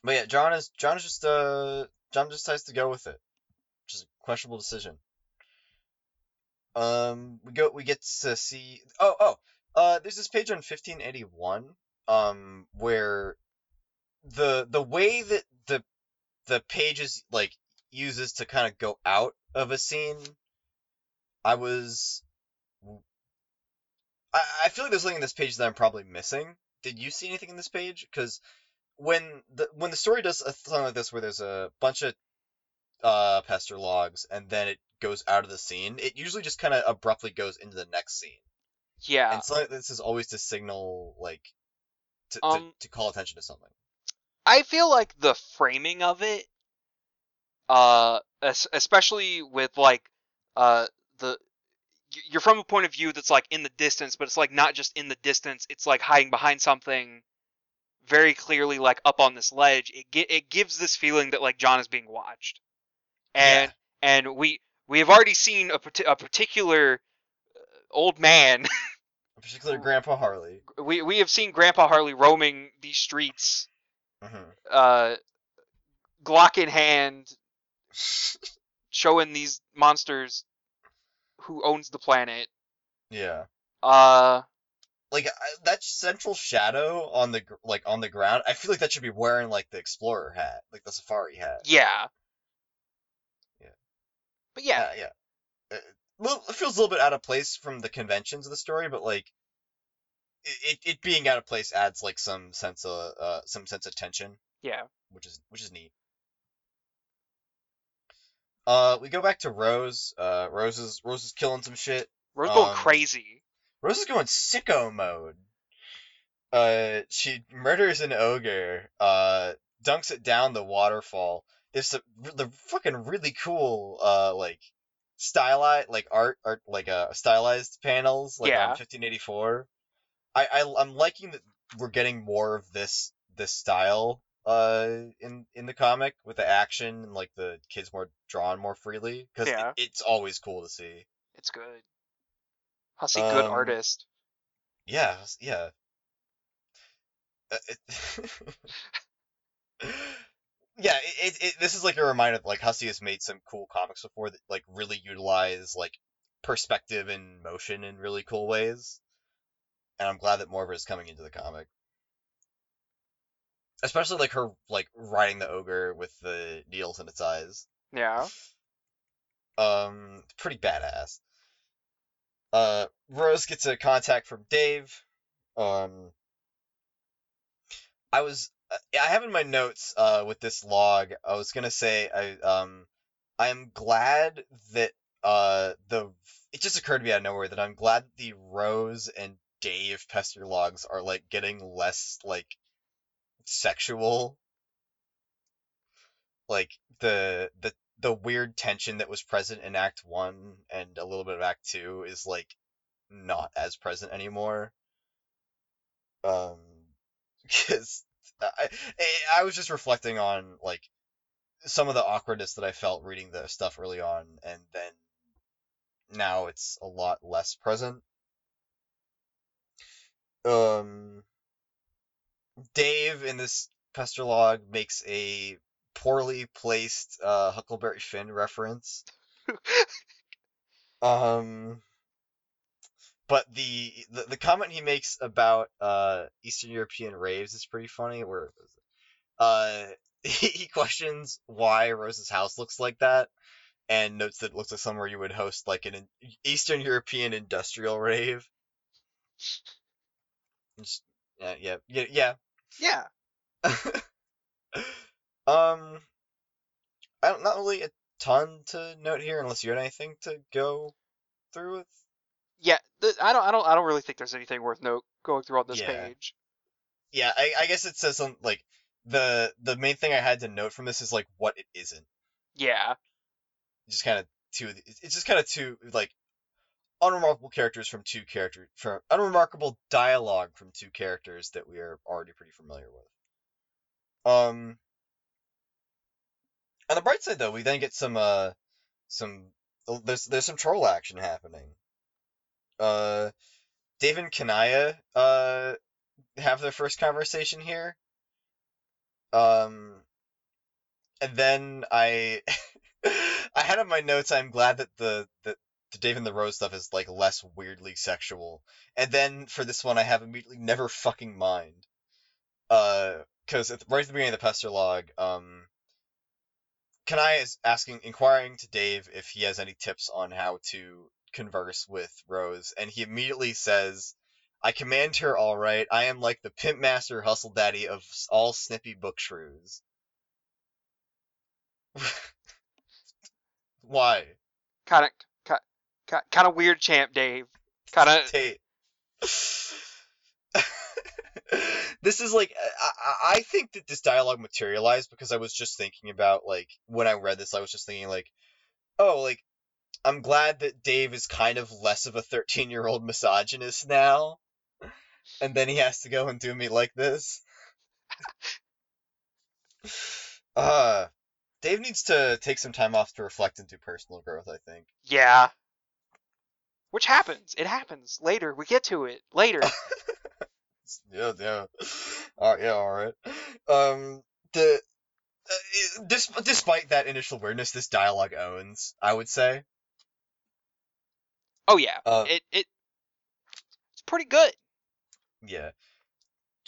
but yeah, John is John is just uh John just decides to go with it, which is a questionable decision. Um, we go we get to see oh oh uh there's this page on 1581 um where the the way that the the page is like uses to kind of go out of a scene i was I, I feel like there's something in this page that i'm probably missing. Did you see anything in this page? Because when the when the story does something like this where there's a bunch of uh pester logs and then it goes out of the scene it usually just kind of abruptly goes into the next scene Yeah. and something like this is always to signal like to, to, Um, to call attention to something I feel like the framing of it, uh, especially with like, uh, the you're from a point of view that's like in the distance, but it's like not just in the distance. It's like hiding behind something very clearly, like up on this ledge. It gi- it gives this feeling that like John is being watched, and and we we have already seen a, parti- a particular uh, old man. a particular grandpa harley we we have seen Grandpa Harley roaming these streets, hmm uh, Glock in hand, showing these monsters who owns the planet. yeah Uh, like that central shadow on the like on the ground i feel like that should be wearing like the explorer hat like the safari hat yeah. Yeah. But yeah, yeah yeah it, well, it feels a little bit out of place from the conventions of the story but like it, it, being out of place adds like some sense of uh some sense of tension yeah. which is which is neat uh we go back to rose uh rose is rose is killing some shit Rose going Um, crazy. Rose is going sicko mode. Uh, she murders an ogre. Uh, dunks it down the waterfall. There's some, the fucking really cool uh like stylized like art art like uh stylized panels like Yeah. on 1584. I, I I'm liking that we're getting more of this this style uh in in the comic with the action and like the kids more drawn more freely because Yeah. it's always cool to see. It's good. Hussie, good Um, artist. Yeah, yeah. Uh, it- yeah, it, it, it, this is like a reminder that like Hussie has made some cool comics before that like really utilize like perspective and motion in really cool ways. And I'm glad that more of it is coming into the comic. Especially like her like riding the ogre with the needles in its eyes. Yeah. Um, pretty badass. Uh, Rose gets a contact from Dave. Um, I was, uh, I have in my notes, uh, with this log, I was gonna say, I, um, I am glad that, uh, the, it just occurred to me out of nowhere that I'm glad the Rose and Dave pester logs are, like, getting less, like, sexual. Like, the, the, the weird tension that was present in Act 1 and a little bit of Act 2 is, like, not as present anymore. Um, because I, I I was just reflecting on like some of the awkwardness that I felt reading the stuff early on, and then now it's a lot less present. Um, Dave in this pester log makes a poorly placed uh, Huckleberry Finn reference. um, but the, the the comment he makes about uh Eastern European raves is pretty funny. Where uh he, he questions why Rose's house looks like that, and notes that it looks like somewhere you would host like an Eastern European industrial rave. Just, yeah, yeah, yeah, yeah. Um, I don't not really a ton to note here, unless you had anything to go through with. Yeah. th- I don't. I don't. I don't really think there's anything worth note going through on this Yeah. page. Yeah, I, I guess it says something like the the main thing I had to note from this is like what it isn't. Yeah. Just kind of two. of the- It's just kind of two like unremarkable characters from two characters from unremarkable dialogue from two characters that we are already pretty familiar with. Um. On the bright side, though, we then get some uh some there's there's some troll action happening. Uh, Dave and Kanaya uh have their first conversation here. Um, and then I I had in my notes I'm glad that the that the Dave and the Rose stuff is like less weirdly sexual. And then for this one I have immediately never fucking mind. Uh, because right at the beginning of the Pester log, um, Kanaya is asking, inquiring to Dave if he has any tips on how to converse with Rose, and he immediately says, I command her all right. I am like the pimp master hustle daddy of all snippy book shrews. Why? Kind of, kind of weird, champ Dave. Kind of. This is like I, I think that this dialogue materialized because I was just thinking about like when I read this I was just thinking like oh like I'm glad that Dave is kind of less of a 13 year old misogynist now and then he has to go and do me like this uh Dave needs to take some time off to reflect and do personal growth I think Yeah. Which happens. It happens later. We get to it later. yeah, yeah. Uh, yeah, all right. Um, the uh, dis- despite that initial weirdness, this dialogue owns. I would say. oh yeah. Uh, it it it's pretty good. Yeah.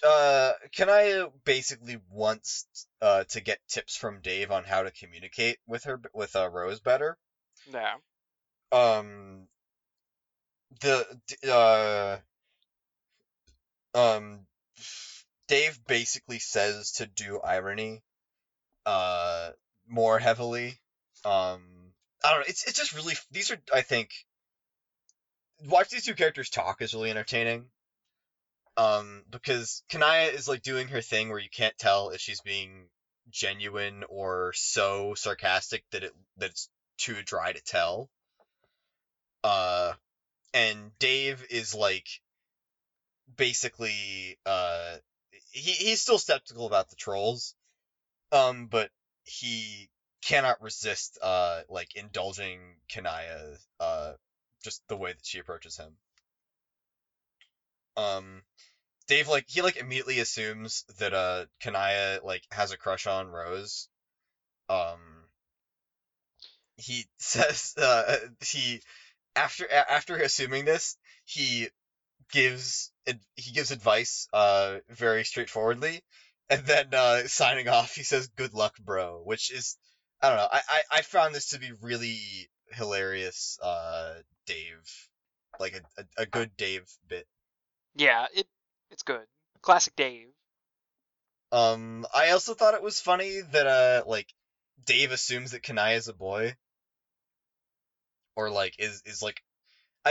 Uh, Kanaya basically wants uh to get tips from Dave on how to communicate with her with uh, Rose better. Yeah. Um. The uh. Um. Dave basically says to do irony, uh, more heavily. Um, I don't know. It's it's just really these are I think. Watch these two characters talk is really entertaining. Um, because Kanaya is like doing her thing where you can't tell if she's being genuine or so sarcastic that it that it's too dry to tell. Uh, and Dave is like basically uh he he's still skeptical about the trolls. Um, but he cannot resist uh like indulging Kanaya uh just the way that she approaches him. Um Dave like he like immediately assumes that uh Kanaya like has a crush on Rose. Um he says uh he after after assuming this, he gives he gives advice uh very straightforwardly and then uh signing off he says good luck bro which is i don't know i i, I found this to be really hilarious uh dave like a, a, a good dave bit Yeah. It it's good. Classic Dave. um i also thought it was funny that uh like dave assumes that kanaya is a boy or like is is like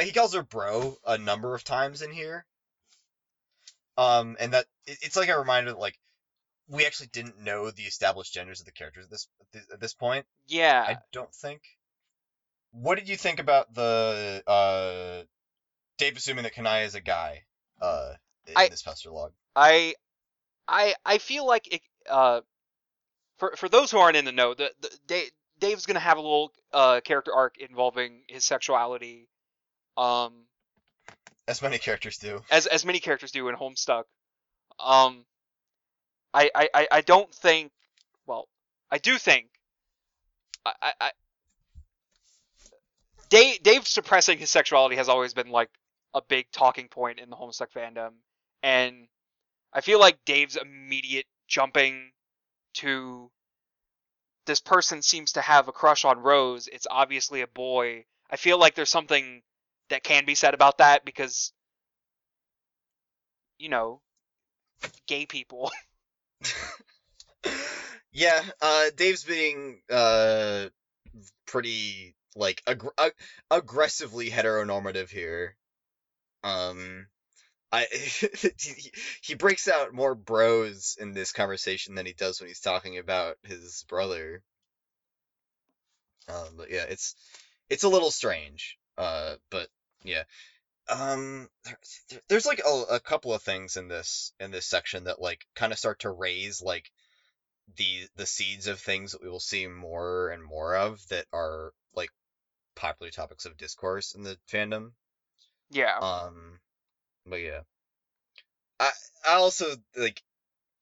he calls her bro a number of times in here um and that it, it's like a reminder that like we actually didn't know the established genders of the characters at this at this, point Yeah. i don't think what did you think about the uh dave assuming that Kanaya is a guy uh in I- this pester log I I I feel like it uh for for those who aren't in the know, the, the Dave, Dave's gonna have a little uh character arc involving his sexuality. Um as many characters do as as many characters do in Homestuck. Um I I, I- don't think well, I do think I, I Dave Dave suppressing his sexuality has always been like a big talking point in the Homestuck fandom. And I feel like Dave's immediate jumping to this person seems to have a crush on Rose. It's obviously a boy. I feel like there's something that can be said about that because, you know, gay people. yeah uh dave's being uh pretty like ag- ag- aggressively heteronormative here um I he, he breaks out more bros in this conversation than he does when he's talking about his brother. Um, but yeah, it's it's a little strange. Uh, but yeah. Um, there, there's like a, a couple of things in this in this section that like kind of start to raise like the the seeds of things that we will see more and more of that are like popular topics of discourse in the fandom. Yeah. Um, but yeah, I I also like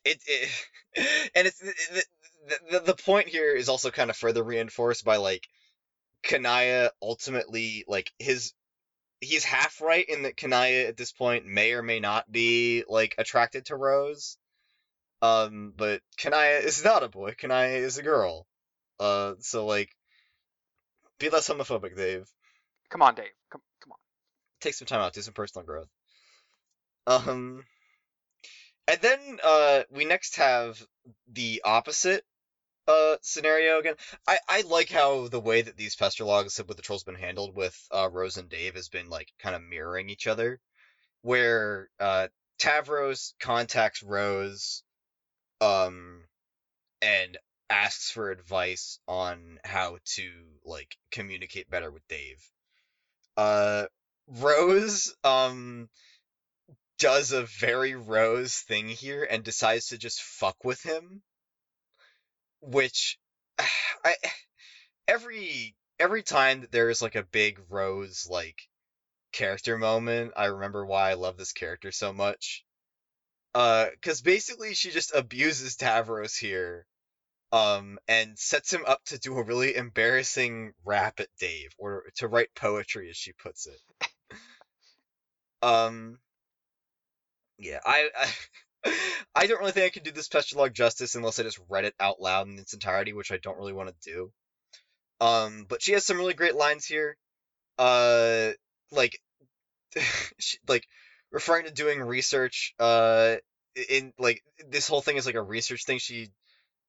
it, it and it's the, the the point here is also kind of further reinforced by like Kanaya ultimately like his he's half right in that Kanaya at this point may or may not be like attracted to Rose. Um, but Kanaya is not a boy. Kanaya is a girl. Uh, so like, be less homophobic, Dave. Come on, Dave. Come, come on. Take some time out. Do some personal growth. Um, and then uh, we next have the opposite uh scenario again. I I like how the way that these pester logs with the trolls been handled with uh Rose and Dave has been like kind of mirroring each other, where uh Tavros contacts Rose, um, and asks for advice on how to like communicate better with Dave. Uh, Rose um does a very Rose thing here and decides to just fuck with him which I every every time that there is like a big Rose like character moment, I remember why I love this character so much. Uh, cause basically she just abuses Tavros here, um, and sets him up to do a really embarrassing rap at Dave, or to write poetry as she puts it. um, yeah, I, I I don't really think I can do this pester log justice unless I just read it out loud in its entirety, which I don't really want to do. Um, but she has some really great lines here. Uh, like, she, like referring to doing research. Uh, in like this whole thing is like a research thing. She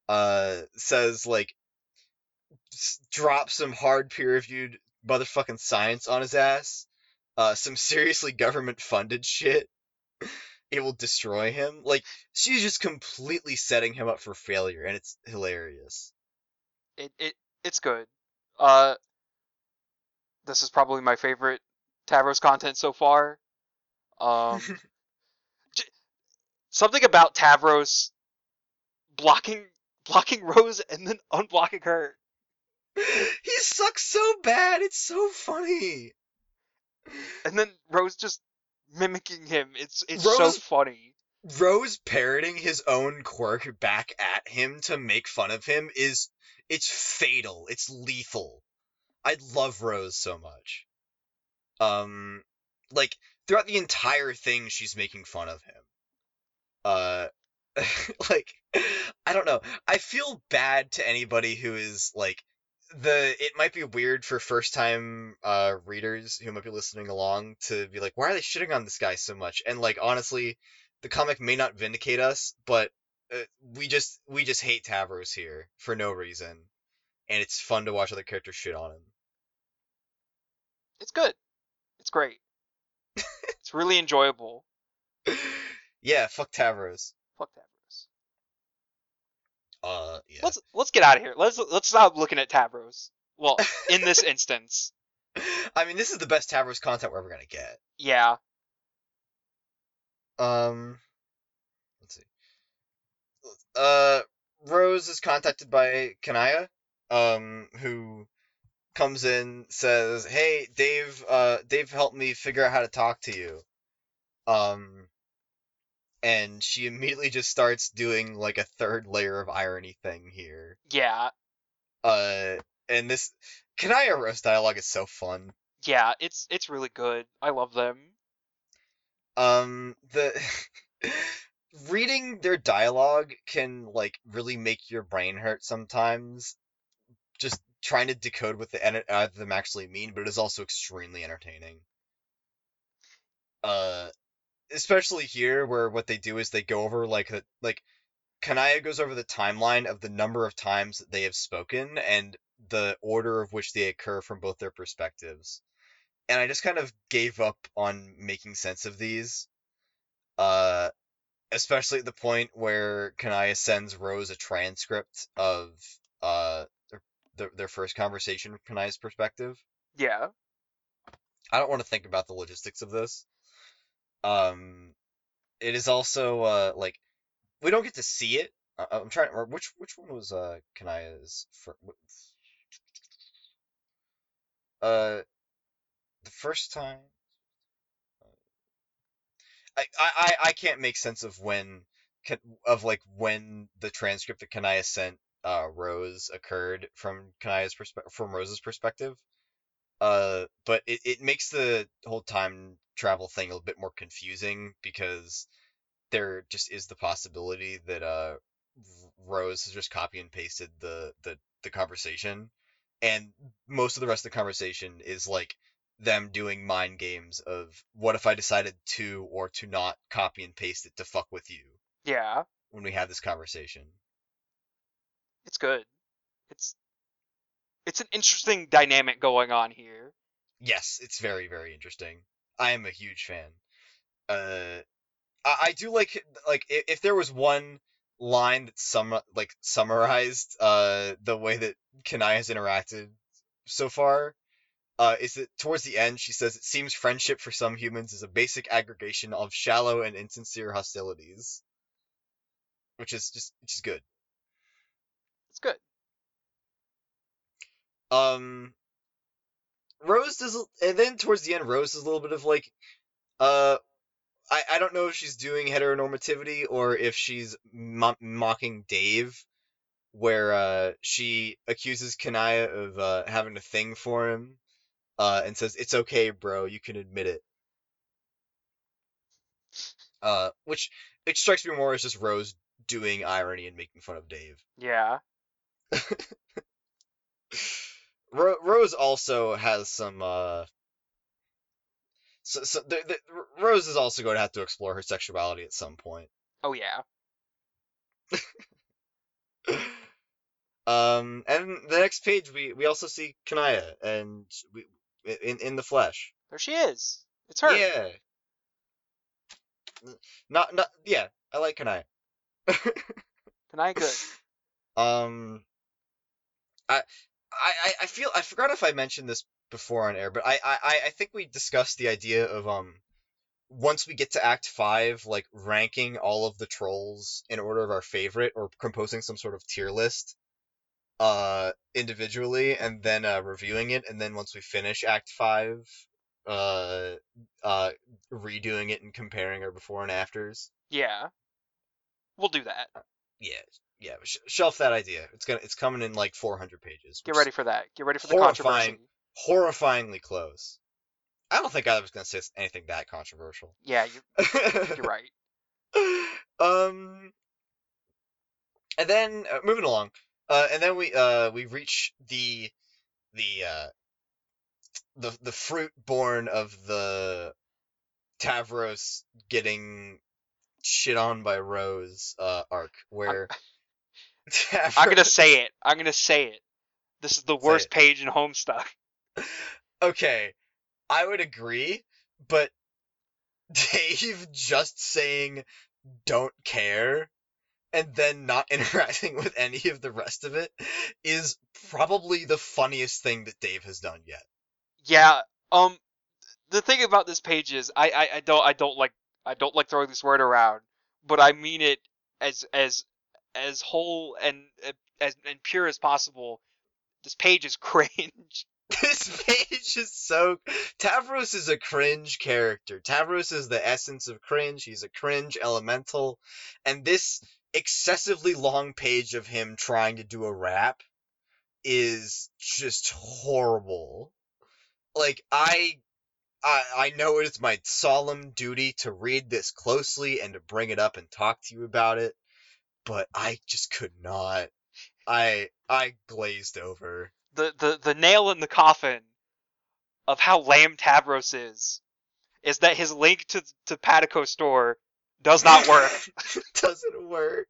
uh says like drop some hard peer reviewed motherfucking science on his ass. Uh, some seriously government funded shit it will destroy him. Like she's just completely setting him up for failure, and it's hilarious. It it it's good. Uh, this is probably my favorite Tavros content so far. Um, j- something about Tavros blocking blocking Rose and then unblocking her. he sucks so bad. It's so funny. And then Rose just mimicking him. It's it's Rose, so funny. Rose parroting his own quirk back at him to make fun of him is it's fatal. It's lethal. I love Rose so much. Um like throughout the entire thing she's making fun of him. Uh like I don't know. I feel bad to anybody who is like the it might be weird for first time uh readers who might be listening along to be like why are they shitting on this guy so much? And like honestly the comic may not vindicate us but uh, we just we just hate Tavros here for no reason and it's fun to watch other characters shit on him. It's good. It's great. It's really enjoyable. Yeah fuck Tavros. Fuck Tavros uh, yeah. Let's let's get out of here. Let's let's stop looking at Tavros. Well, in this instance. I mean, this is the best Tavros content we're ever gonna get. Yeah. Um. Let's see. Uh, Rose is contacted by Kanaya, um, who comes in says, "Hey, Dave. Uh, Dave helped me figure out how to talk to you." Um, and she immediately just starts doing like a third layer of irony thing here. Yeah. Uh, and this Kanaya Rose dialogue is so fun. Yeah, it's it's really good. I love them. Um, the reading their dialogue can like really make your brain hurt sometimes. Just trying to decode what the edit uh, them actually mean, but it is also extremely entertaining. Uh, especially here where what they do is they go over like the like Kanaya goes over the timeline of the number of times that they have spoken and the order of which they occur from both their perspectives. And I just kind of gave up on making sense of these. Uh especially at the point where Kanaya sends Rose a transcript of uh their, their first conversation from Kanaya's perspective. Yeah. I don't want to think about the logistics of this. Um, it is also uh like we don't get to see it. Uh, I'm trying. Or which which one was uh Kanaya's? For, uh, the first time. I, I I can't make sense of when of like when the transcript that Kanaya sent uh, Rose occurred from Kanaya's perspective from Rose's perspective. Uh, but it, it makes the whole time travel thing a little bit more confusing because there just is the possibility that uh Rose has just copy and pasted the the the conversation, and most of the rest of the conversation is like them doing mind games of what if I decided to or to not copy and paste it to fuck with you Yeah. when we have this conversation. It's good. It's it's an interesting dynamic going on here. Yes, it's very very interesting. I am a huge fan. Uh, I, I do like like if, if there was one line that sum like summarized uh the way that Kanaya has interacted so far uh, is that towards the end she says it seems friendship for some humans is a basic aggregation of shallow and insincere hostilities, which is just which is good. It's good. Um, Rose does, and then towards the end, Rose is a little bit of like, uh, I I don't know if she's doing heteronormativity or if she's mo- mocking Dave, where uh she accuses Kanaya of uh having a thing for him uh, and says, "It's okay, bro. You can admit it." Uh, which it strikes me more as just Rose doing irony and making fun of Dave. Yeah. Ro- Rose also has some. Uh, so, so the, the, Rose is also going to have to explore her sexuality at some point. Oh yeah. um, and the next page we we also see Kanaya and we in in the flesh. There she is. It's her. Yeah. Not not yeah. I like Kanaya. Kanaya good. Um, I, I, I feel I forgot if I mentioned this before on air, but I, I, I think we discussed the idea of um, once we get to Act Five, like ranking all of the trolls in order of our favorite, or composing some sort of tier list, uh, individually, and then uh, reviewing it, and then once we finish Act Five, uh, uh, redoing it and comparing our before and afters. Yeah. We'll do that. Yeah, yeah. Sh- shelf that idea. It's gonna. It's coming in like 400 pages. Get ready for that. Get ready for the horrifying. controversy. Horrifyingly close. I don't think I was gonna say anything that controversial. Yeah, you, you're right. um, and then uh, moving along, uh, and then we uh we reach the the uh the the fruit born of the Tavros getting shit on by Rose uh arc where I'm gonna say it. I'm gonna say it. This is the worst page in Homestuck. okay, I would agree, but Dave just saying don't care and then not interacting with any of the rest of it is probably the funniest thing that Dave has done yet. Yeah. Um. The thing about this page is, I, I, I don't, I don't like, I don't like throwing this word around, but I mean it as, as, as whole and uh, as and pure as possible. This page is cringe. This page is so. Tavros is a cringe character. Tavros is the essence of cringe. He's a cringe elemental. And this excessively long page of him trying to do a rap is just horrible. Like, I. I, I know it is my solemn duty to read this closely and to bring it up and talk to you about it, but I just could not. I I glazed over. The, the, the nail in the coffin of how lame Tavros is, is that his link to to TopatoCo store does not work. Doesn't work.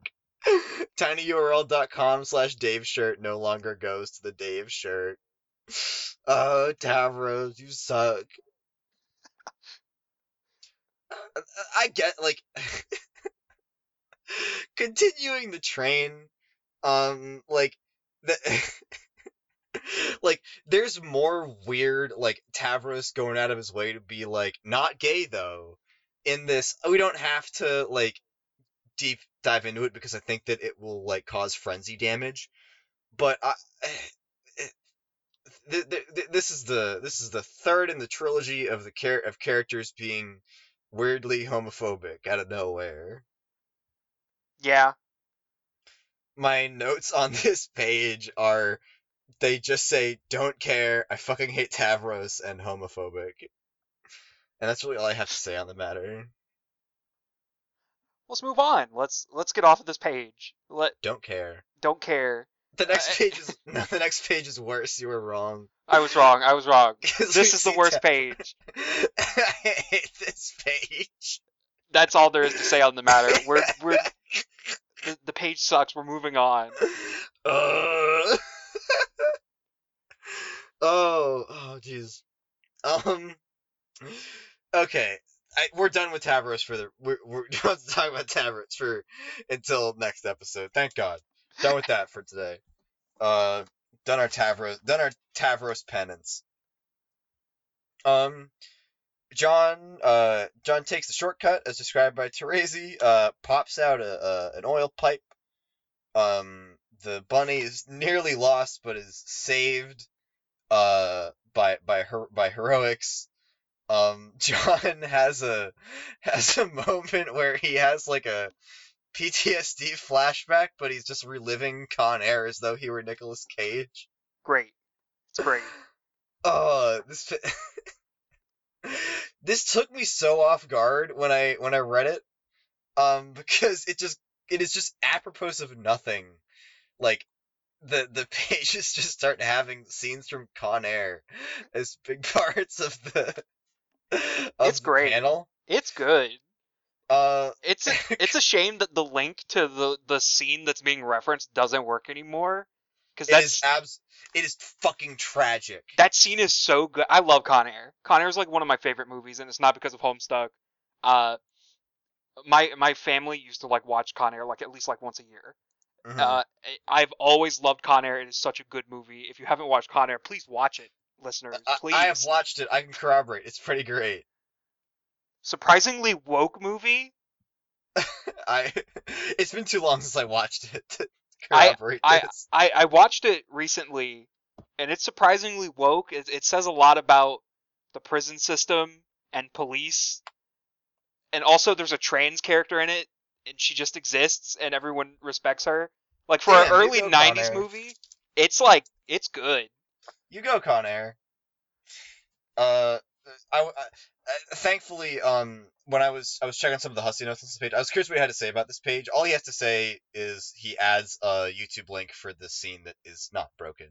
tinyurl.com slash Dave shirt no longer goes to the Dave shirt. Oh, Tavros, you suck. I get like continuing the train. Um, like the like there's more weird like Tavros going out of his way to be like not gay though in this we don't have to like deep dive into it because I think that it will like cause frenzy damage but I th- th- this is the this is the third in the trilogy of the char- of characters being weirdly homophobic out of nowhere Yeah. my notes on this page are they just say don't care i fucking hate tavros and homophobic and that's really all i have to say on the matter Let's move on. Let's let's get off of this page. Let don't care don't care. The next page is the next page is worse you were wrong I was wrong. I was wrong. This is the worst page. i hate this page That's all there is to say on the matter. We're we're the, the page sucks. We're moving on. Uh... oh, oh, jeez. Um. Okay, I, we're done with Tavros for the. We're we're done talking about Tavros for until next episode. Thank God. Done with that for today. Uh, done our Tavros. Done our Tavros penance. Um. John, uh, John takes the shortcut as described by Terezi, uh, pops out a, a an oil pipe, um, the bunny is nearly lost but is saved uh by by her by heroics um john has a has a moment where he has like a ptsd flashback but he's just reliving con air as though he were Nicolas cage Great. It's great. oh this this took me so off guard when i when i read it um because it just it is just apropos of nothing like the the pages just start having scenes from Con Air as big parts of the of It's the great. panel. It's good. Uh, It's a, it's a shame that the link to the the scene that's being referenced doesn't work anymore. Because that's abs. It is fucking tragic. that scene is so good. I love Con Air. Con Air is like one of my favorite movies, and it's not because of Homestuck. Uh, my my family used to like watch Con Air like at least like once a year. Mhm. Uh, I- I've always loved Con Air. It is such a good movie. If you haven't watched Con Air, please watch it, listeners. I, Please. I have watched it. I can corroborate. It's pretty great. Surprisingly woke movie. I. It's been too long since I watched it to I- corroborate I- this. I, I watched it recently, and it's surprisingly woke. It, it says a lot about the prison system and police, and also there's a trans character in it, and she just exists, and everyone respects her. Like for Damn, an early go, '90s Con Air. movie, it's like it's good. You go, Con Air. Uh, I, I, I- thankfully, um, when I was I was checking some of the Hussie notes on this page, I was curious what he had to say about this page. All he has to say is he adds a YouTube link for the scene that is not broken.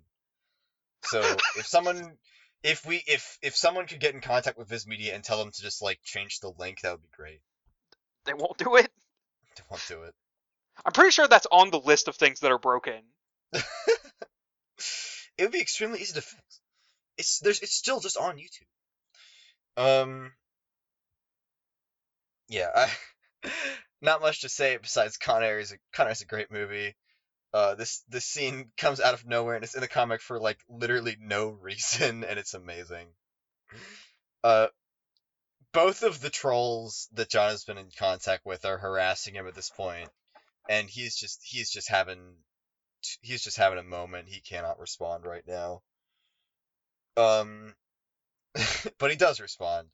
So if someone, if we, if if someone could get in contact with Viz Media and tell them to just like change the link, that would be great. They won't do it. They won't do it. I'm pretty sure that's on the list of things that are broken. it would be extremely easy to fix. It's there's it's still just on YouTube. Um. Yeah, I, not much to say besides Con is a is a great movie. Uh, this this scene comes out of nowhere and it's in the comic for like literally no reason and it's amazing. Uh, both of the trolls that John has been in contact with are harassing him at this point, and he's just he's just having he's just having a moment. He cannot respond right now. Um, but he does respond.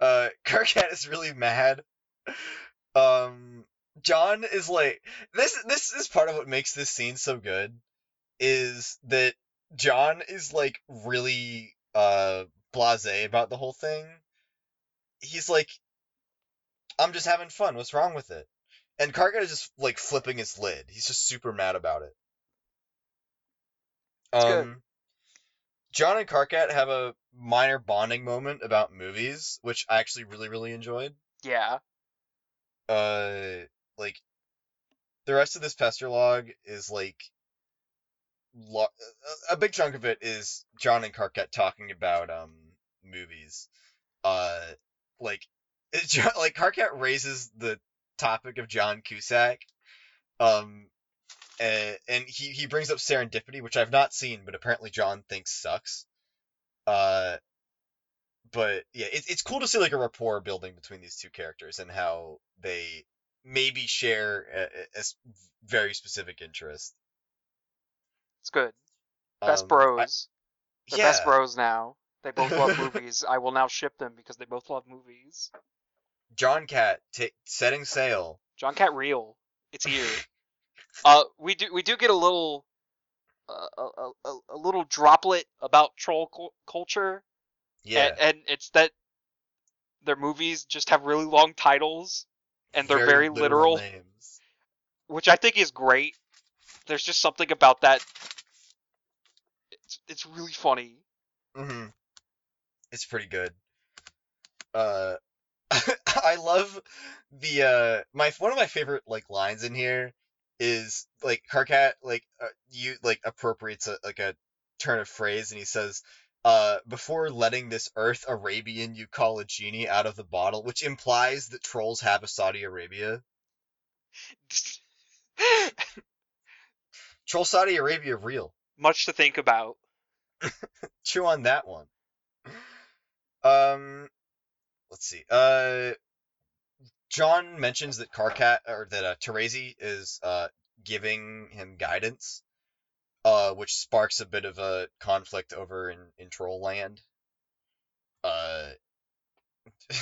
Uh, Karkat is really mad. Um, John is like this. This is part of what makes this scene so good. Is that John is like really uh blasé about the whole thing. He's like, I'm just having fun. What's wrong with it? And Karkat is just like flipping his lid. He's just super mad about it. Good. Um, John and Karkat have a minor bonding moment about movies, which I actually really, really enjoyed. Yeah. Uh, like the rest of this pester log is like lo- a- big chunk of it is John and Karkat talking about um movies. Uh, like John, like Karkat raises the topic of John Cusack, um, uh, and he he brings up Serendipity, which I've not seen, but apparently John thinks sucks. Uh, but yeah, it, it's cool to see like a rapport building between these two characters and how they maybe share a very specific interest. It's good. Best Um, I- bros. They're yeah, best bros now. They both love movies. I will now ship them because they both love movies. John Cat ta setting sail. John Cat Real. It's here. uh, we do we do get a little uh, a, a, a- a little droplet about troll cul- culture, Yeah, and, and it's that their movies just have really long titles, and they're very, literal, names. which I think is great. There's just something about that. It's it's really funny. hmm It's pretty good. Uh, I love the uh my one of my favorite like lines in here is like Karkat like uh, you like appropriates a, like a turn of phrase and he says uh before letting this Earth Arabian you call a genie out of the bottle, which implies that trolls have a Saudi Arabia. Troll Saudi Arabia real. Much to think about. chew on that one. Um, let's see. Uh, John mentions that Karkat or that uh, Terezi is uh giving him guidance, uh, which sparks a bit of a conflict over in in Troll Land. Uh,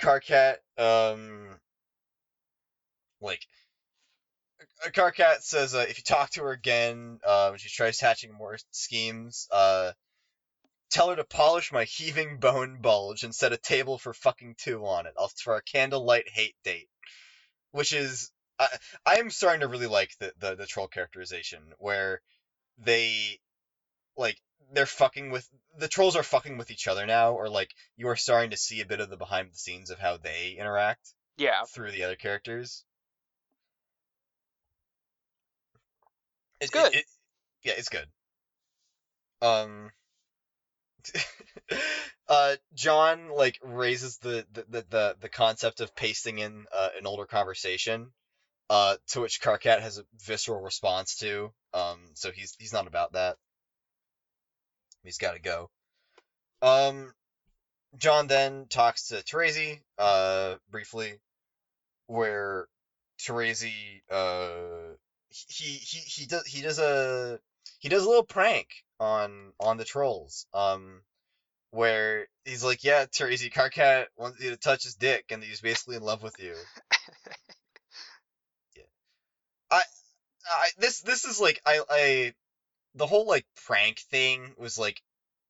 Karkat, um, like. Karkat says uh, if you talk to her again, uh, when she tries hatching more schemes, uh, tell her to polish my heaving bone bulge and set a table for fucking two on it. I'll for a candlelight hate date, which is I I am starting to really like the the, the troll characterization where they like they're fucking with the trolls are fucking with each other now, or like you are starting to see a bit of the behind the scenes of how they interact Yeah, through the other characters. It's good. yeah, it's good. Um, uh, John like raises the the, the, the, concept of pasting in uh, an older conversation, uh, to which Karkat has a visceral response to. Um, so he's he's not about that. He's got to go. Um, John then talks to Terezi, uh, briefly, where Terezi, uh, he he he does he does a he does a little prank on on the trolls. Um, where he's like, "Yeah, Terezi Karkat wants you to touch his dick, and he's basically in love with you." yeah, I, I this this is like I I the whole like prank thing was like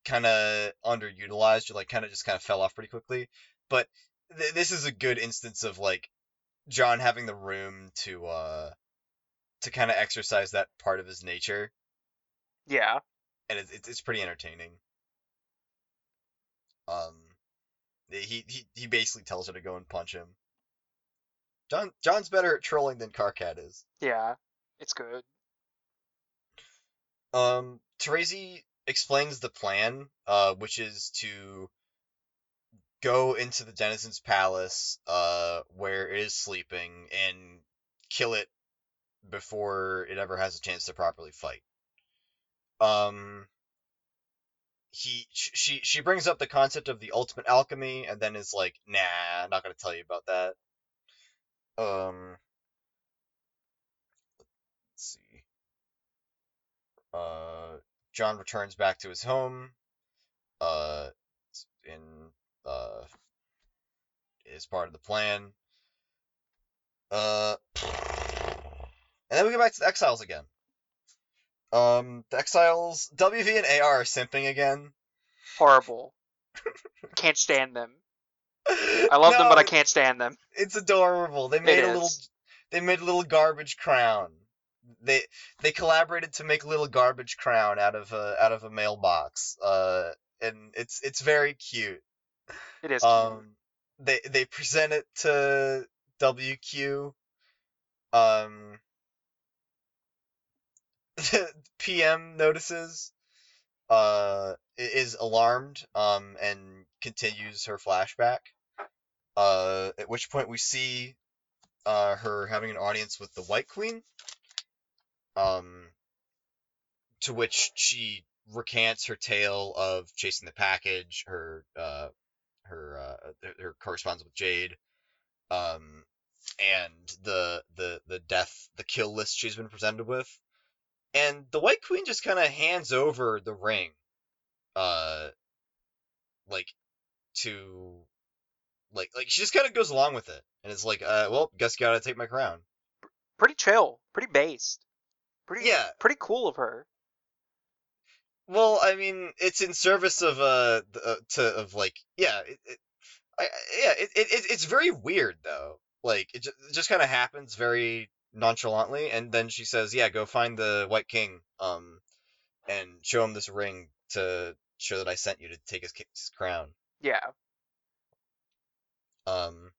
kind of underutilized or like kind of just kind of fell off pretty quickly. But th- this is a good instance of like John having the room to uh to kind of exercise that part of his nature, yeah. And it's it's, pretty entertaining. Um, he, he he basically tells her to go and punch him. John John's better at trolling than Karkat is. Yeah, it's good. Um, Terezi explains the plan, uh, which is to go into the Denizen's palace, uh, where it is sleeping, and kill it before it ever has a chance to properly fight. Um, he she she brings up the concept of the ultimate alchemy, and then is like, "Nah, I'm not gonna tell you about that." Um, let's see. Uh, John returns back to his home. Uh, in uh, is part of the plan. Uh, and then we go back to the Exiles again. Um, the Exiles, WV and AR are simping again. Horrible. can't stand them. I love them, but I can't stand them. It's adorable. They made a little. is. They made a little garbage crown. They they collaborated to make a little garbage crown out of a out of a mailbox. Uh, and it's it's very cute. It is cute. Um, they they present it to WQ. Um, PM notices. Uh, is alarmed. Um, and continues her flashback. Uh, at which point we see uh her having an audience with the White Queen. Um, to which she recants her tale of chasing the package, her uh, her uh, her correspondence with Jade, um, and the the the death the kill list she's been presented with, and the White Queen just kind of hands over the ring, uh, like to like like she just kind of goes along with it, and it's like, uh, well, guess you gotta take my crown. Pretty chill, pretty based, pretty Yeah. pretty cool of her. Well, I mean, it's in service of uh, uh to of like yeah, it, it I, yeah, it, it it- it's very weird though. Like it just, it just kind of happens very nonchalantly, and then she says, "Yeah, go find the White King, um, and show him this ring to show that I sent you to take his, his crown." Yeah, Um,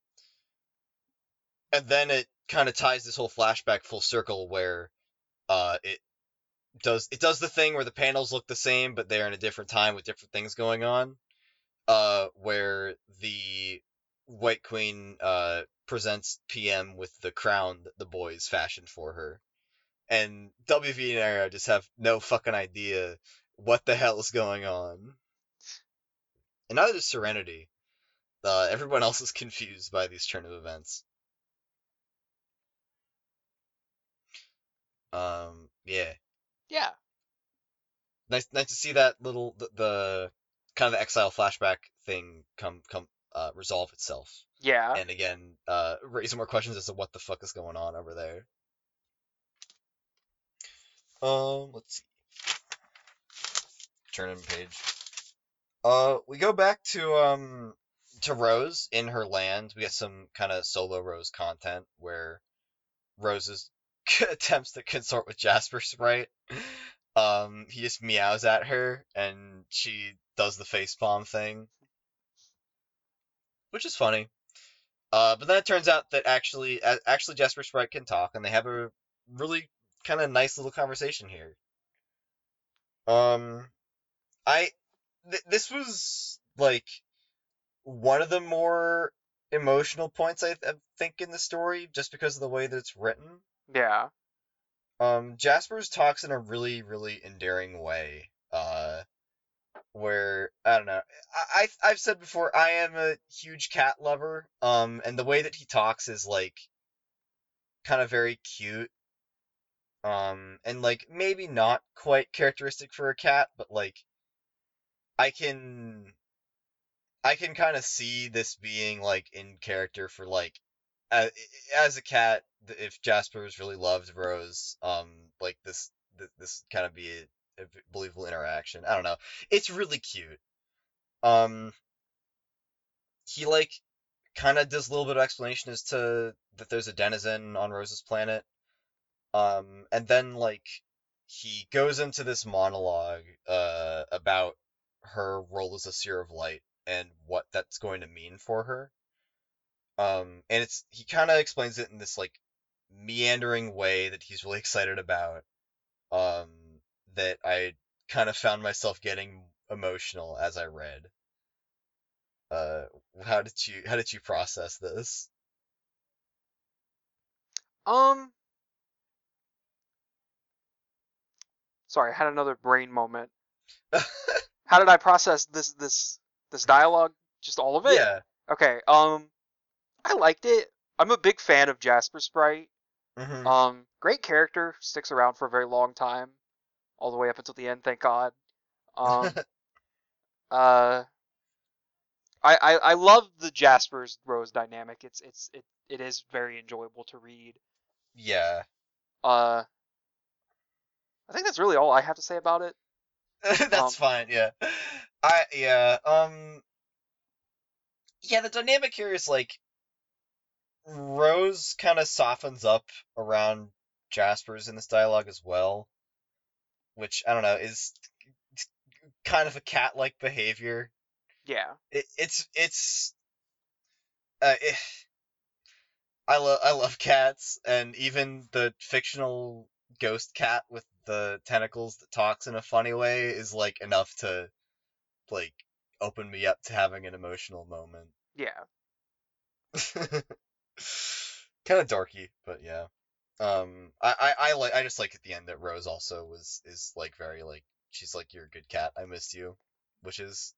and then it kind of ties this whole flashback full circle where uh, it does it does the thing where the panels look the same but they're in a different time with different things going on. Uh, where the White Queen uh, presents PM with the crown that the boys fashioned for her, and WV and Arrow just have no fucking idea what the hell is going on. And neither does Serenity. Uh, everyone else is confused by these turn of events. Um, yeah, yeah, nice, nice to see that little the, the kind of exile flashback thing come come uh, resolve itself. Yeah. And again, uh, raise more questions as to what the fuck is going on over there. Um, let's see. Turn in page. Uh, we go back to um to Rose in her land. We get some kind of solo Rose content where Rose's attempts to consort with Jaspersprite. Um, he just meows at her, and she does the facepalm thing, which is funny. Uh, but then it turns out that actually, actually Jaspersprite can talk, and they have a really kind of nice little conversation here. Um, I th- this was like one of the more emotional points I, th- I think in the story, just because of the way that it's written. Yeah. Um, Jaspers talks in a really, really endearing way. Uh, where I don't know. I I've, I've said before I am a huge cat lover. Um, and the way that he talks is like kind of very cute. Um, and like maybe not quite characteristic for a cat, but like I can I can kind of see this being like in character for like as, as a cat if Jaspers really loved Rose, um, like this th- this kind of be believable interaction. I don't know. It's really cute. Um, he like kind of does a little bit of explanation as to that there's a denizen on Rose's planet. Um, and then like he goes into this monologue uh about her role as a seer of light and what that's going to mean for her. Um, and it's he kind of explains it in this like meandering way that he's really excited about. Um, that I kind of found myself getting emotional as I read. Uh, how did you how did you process this? Um. Sorry, I had another brain moment. How did I process this this this dialogue? Just all of it? yeah. Okay. Um, I liked it. I'm a big fan of Jaspersprite. hmm Um, great character, sticks around for a very long time, all the way up until the end. Thank God. Um, uh, I, I I love the Jaspers Rose dynamic. It's it's it it is very enjoyable to read. yeah. Uh, I think that's really all I have to say about it. That's Um, fine, yeah. I yeah, um yeah, the dynamic here is like Rose kind of softens up around Jaspers in this dialogue as well, which I don't know, is kind of a cat-like behavior. Yeah. It, it's it's uh, it, I love I love cats, and even the fictional ghost cat with the tentacles that talks in a funny way is like enough to like open me up to having an emotional moment. Yeah. kind of dorky, but yeah. Um, I, I, I like I just like at the end that Rose also was is like very like she's like you're a good cat. I missed you, which is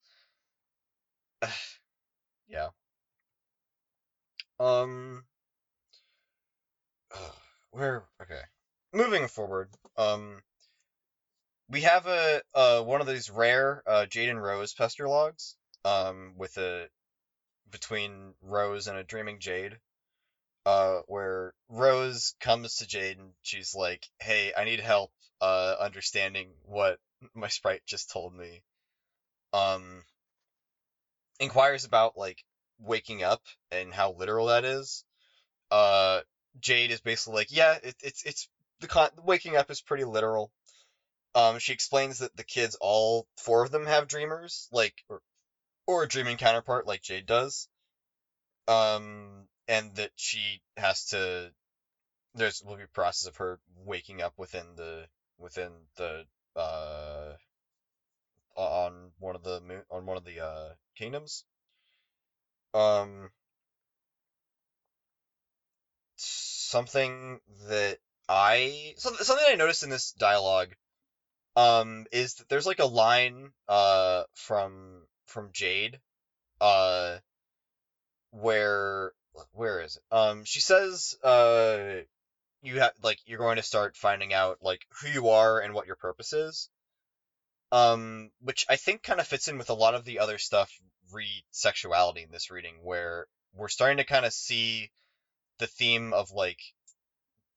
yeah. Um, where okay, moving forward. Um, we have a uh one of these rare uh Jade and Rose pester logs. Um, with a between Rose and a dreaming Jade uh, where Rose comes to Jade and she's like, "Hey, I need help uh, understanding what my sprite just told me." Um, inquires about like waking up and how literal that is. Uh, Jade is basically like, "Yeah, it, it's it's the con- waking up is pretty literal." Um, she explains that the kids, all four of them, have dreamers, like or, or a dreaming counterpart, like Jade does. Um, and that she has to there's will be a process of her waking up within the within the uh on one of the on one of the uh kingdoms. Um something that i something i noticed in this dialogue um is that there's like a line uh from from jade uh where where is it? Um, she says, uh, you have like you're going to start finding out like who you are and what your purpose is. Um, which I think kind of fits in with a lot of the other stuff re sexuality in this reading, where we're starting to kind of see the theme of like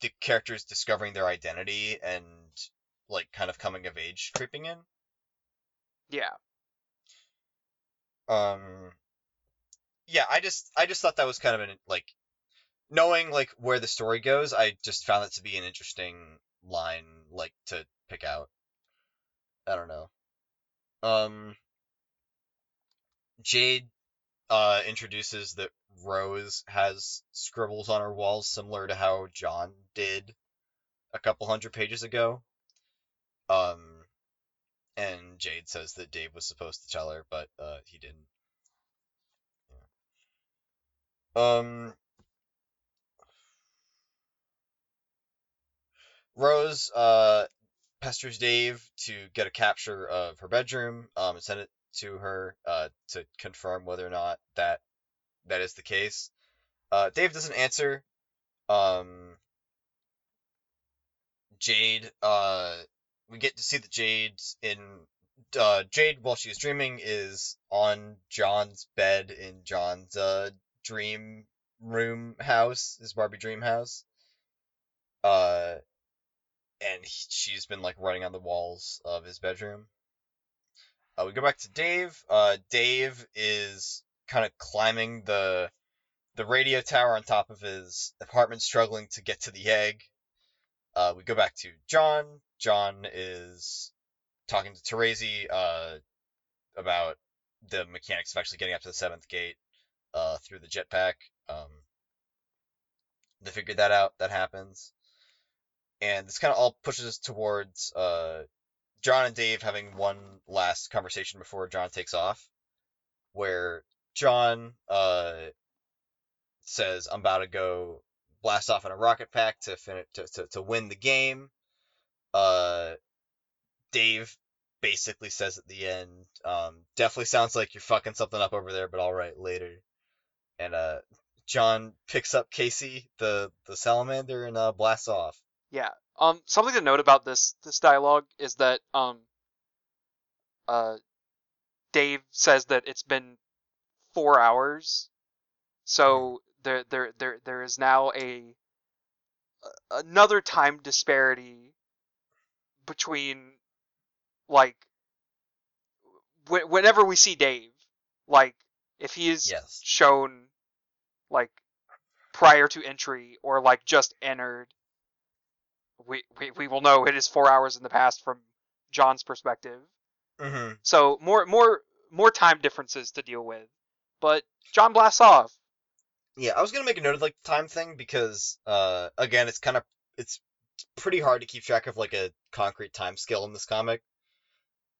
the characters discovering their identity and like kind of coming of age creeping in. Yeah. Um, yeah, I just I just thought that was kind of an like knowing like where the story goes, I just found it to be an interesting line like to pick out. I don't know. Um Jade uh introduces that Rose has scribbles on her walls similar to how John did a couple hundred pages ago. Um and Jade says that Dave was supposed to tell her, but uh he didn't. Um, Rose uh, pesters Dave to get a capture of her bedroom um, and send it to her uh, to confirm whether or not that that is the case. Uh, Dave doesn't answer. Um, Jade, uh, we get to see that Jade's in uh, Jade while she's dreaming is on John's bed in John's uh, dream room house, his Barbie dream house. Uh, and he, she's been like running on the walls of his bedroom. Uh, we go back to Dave. Uh, Dave is kind of climbing the the radio tower on top of his apartment, struggling to get to the egg. Uh, we go back to John. John is talking to Terezi uh, about the mechanics of actually getting up to the seventh gate uh, through the jetpack. Um, they figured that out. That happens, and this kind of all pushes us towards uh, John and Dave having one last conversation before John takes off, where John uh, says, "I'm about to go blast off in a rocket pack to finish to, to, to win the game." Uh, Dave basically says at the end, um, "Definitely sounds like you're fucking something up over there, but all right, later." And uh, John picks up Casey, the the salamander, and uh, blasts off. Yeah. Um. Something to note about this this dialogue is that um. Uh, Dave says that it's been four hours, so there there there there is now a another time disparity between like whenever we see Dave, like if he is Yes. shown like prior to entry or like just entered, we, we we will know it is four hours in the past from John's perspective. Mm-hmm. So more more more time differences to deal with. But John blasts off. Yeah, I was gonna make a note of like the time thing because uh again it's kind of it's pretty hard to keep track of like a concrete time scale in this comic.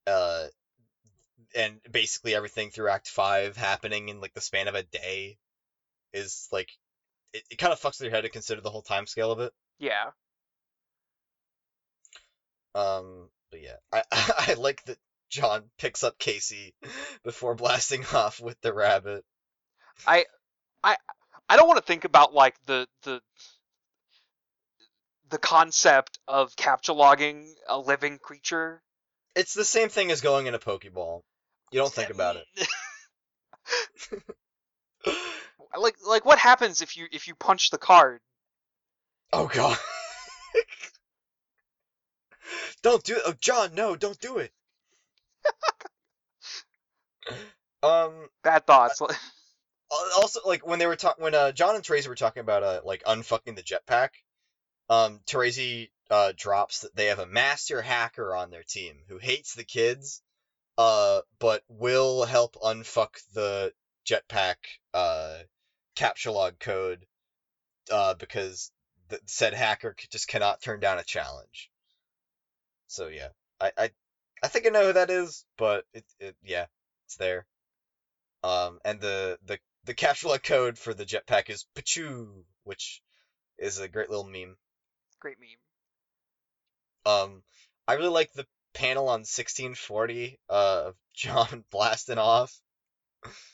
Uh and basically everything through act 5 happening in like the span of a day is like it, it kind of fucks with your head to consider the whole time scale of it. Yeah. Um, but yeah, I I like that John picks up Casey before blasting off with the rabbit. I don't want to think about like the the the concept of capture logging a living creature. It's the same thing as going in a Pokeball. You don't think about it. like like what happens if you if you punch the card? Oh god. don't do it. Oh John, no, don't do it. um Bad thoughts. al- also like when they were talking when uh John and Terezi were talking about uh like unfucking the jetpack, um Terezi uh drops that they have a master hacker on their team who hates the kids, uh but will help unfuck the jetpack uh captchalogue code uh because the said hacker just cannot turn down a challenge. So yeah, I I, I think I know who that is, but it, it yeah, it's there. Um, and the the the captchalogue code for the jetpack is Pachoo, which is a great little meme. Great meme. Um, I really like the panel on 1640 uh, of John blasting off.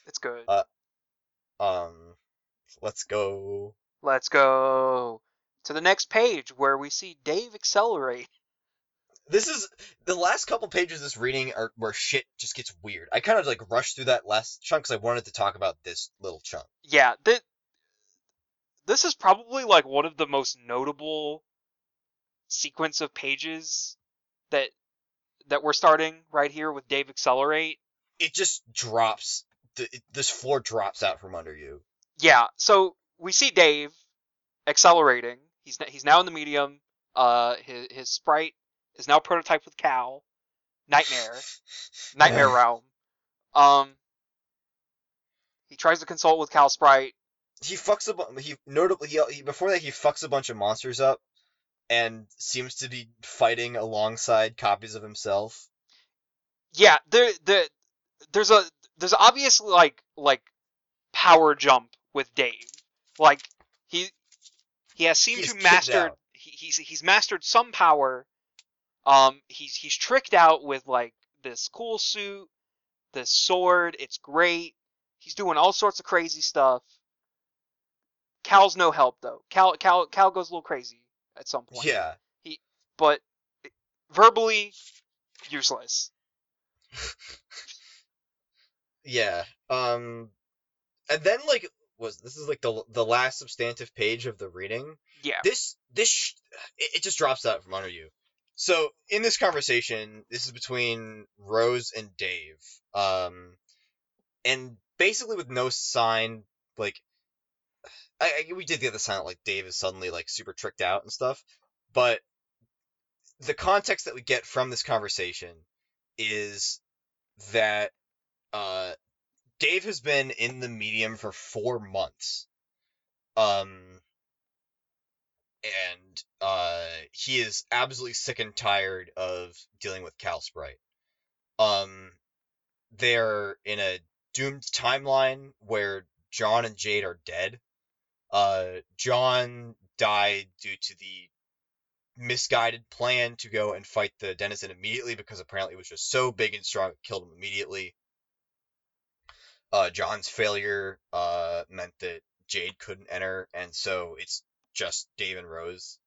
It's good. Uh, Um, let's go. Let's go to the next page where we see Dave accelerate. This is the last couple pages of this reading are where shit just gets weird. I kind of like rushed through that last chunk because I wanted to talk about this little chunk. Yeah, th- this is probably like one of the most notable sequence of pages that that we're starting right here with Dave accelerate. It just drops. The, it, this floor drops out from under you. Yeah, so we see Dave accelerating. He's he's now in the medium. Uh, his his sprite is now prototyped with Cal. Nightmare, Nightmare Realm. Um, he tries to consult with Cal Sprite. he fucks a bu- he notably he, he before that he fucks a bunch of monsters up and seems to be fighting alongside copies of himself. Yeah, there there there's a there's obvious like like power jump with Dave. Like he he has seemed He's to mastered he, he's he's mastered some power. Um he's he's tricked out with like this cool suit, this sword, it's great. He's doing all sorts of crazy stuff. Cal's no help though. Cal Cal Cal goes a little crazy at some point. Yeah. He, But verbally useless. Yeah. Um and then like was this is like the the last substantive page of the reading. Yeah. This this sh- it, it just drops out from under you. So in this conversation, this is between Rose and Dave. Um and basically with no sign like I, I we did get the that, like Dave is suddenly like super tricked out and stuff, but the context that we get from this conversation is that uh Dave has been in the medium for four months. Um, and uh, he is absolutely sick and tired of dealing with Cal Sprite. Um, they're in a doomed timeline where John and Jade are dead. Uh, John died due to the misguided plan to go and fight the denizen immediately because apparently it was just so big and strong it killed him immediately uh, John's failure uh, meant that Jade couldn't enter, and so it's just Dave and Rose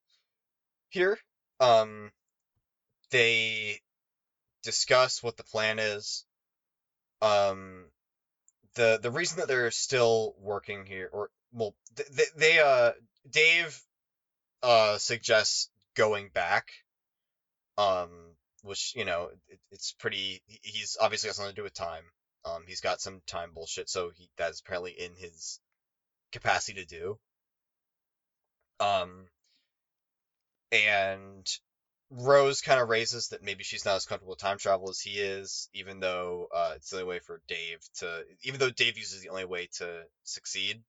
here. Um, they discuss what the plan is. Um, the the reason that they're still working here, or well, they, they uh Dave uh suggests going back. Um, which you know it, it's pretty. He's obviously got something to do with time. Um, he's got some time bullshit, so he that's apparently in his capacity to do. Um, and Rose kind of raises that maybe she's not as comfortable with time travel as he is, even though uh, it's the only way for Dave to, even though Dave uses the only way to succeed,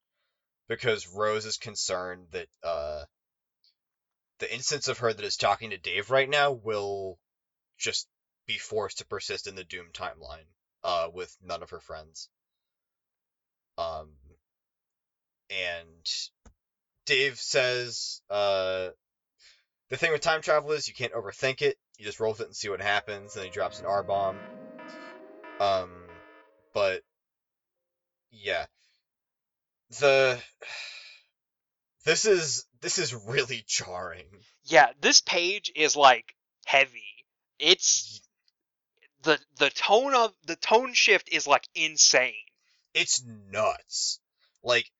because Rose is concerned that uh, the instance of her that is talking to Dave right now will just be forced to persist in the Doom timeline uh, with none of her friends. Um, and Dave says uh, the thing with time travel is you can't overthink it. You just roll with it and see what happens. Then he drops an R bomb. Um, but yeah, the this is this is really jarring. Yeah, this page is like heavy. It's the the tone of the tone shift is like insane. It's nuts. Like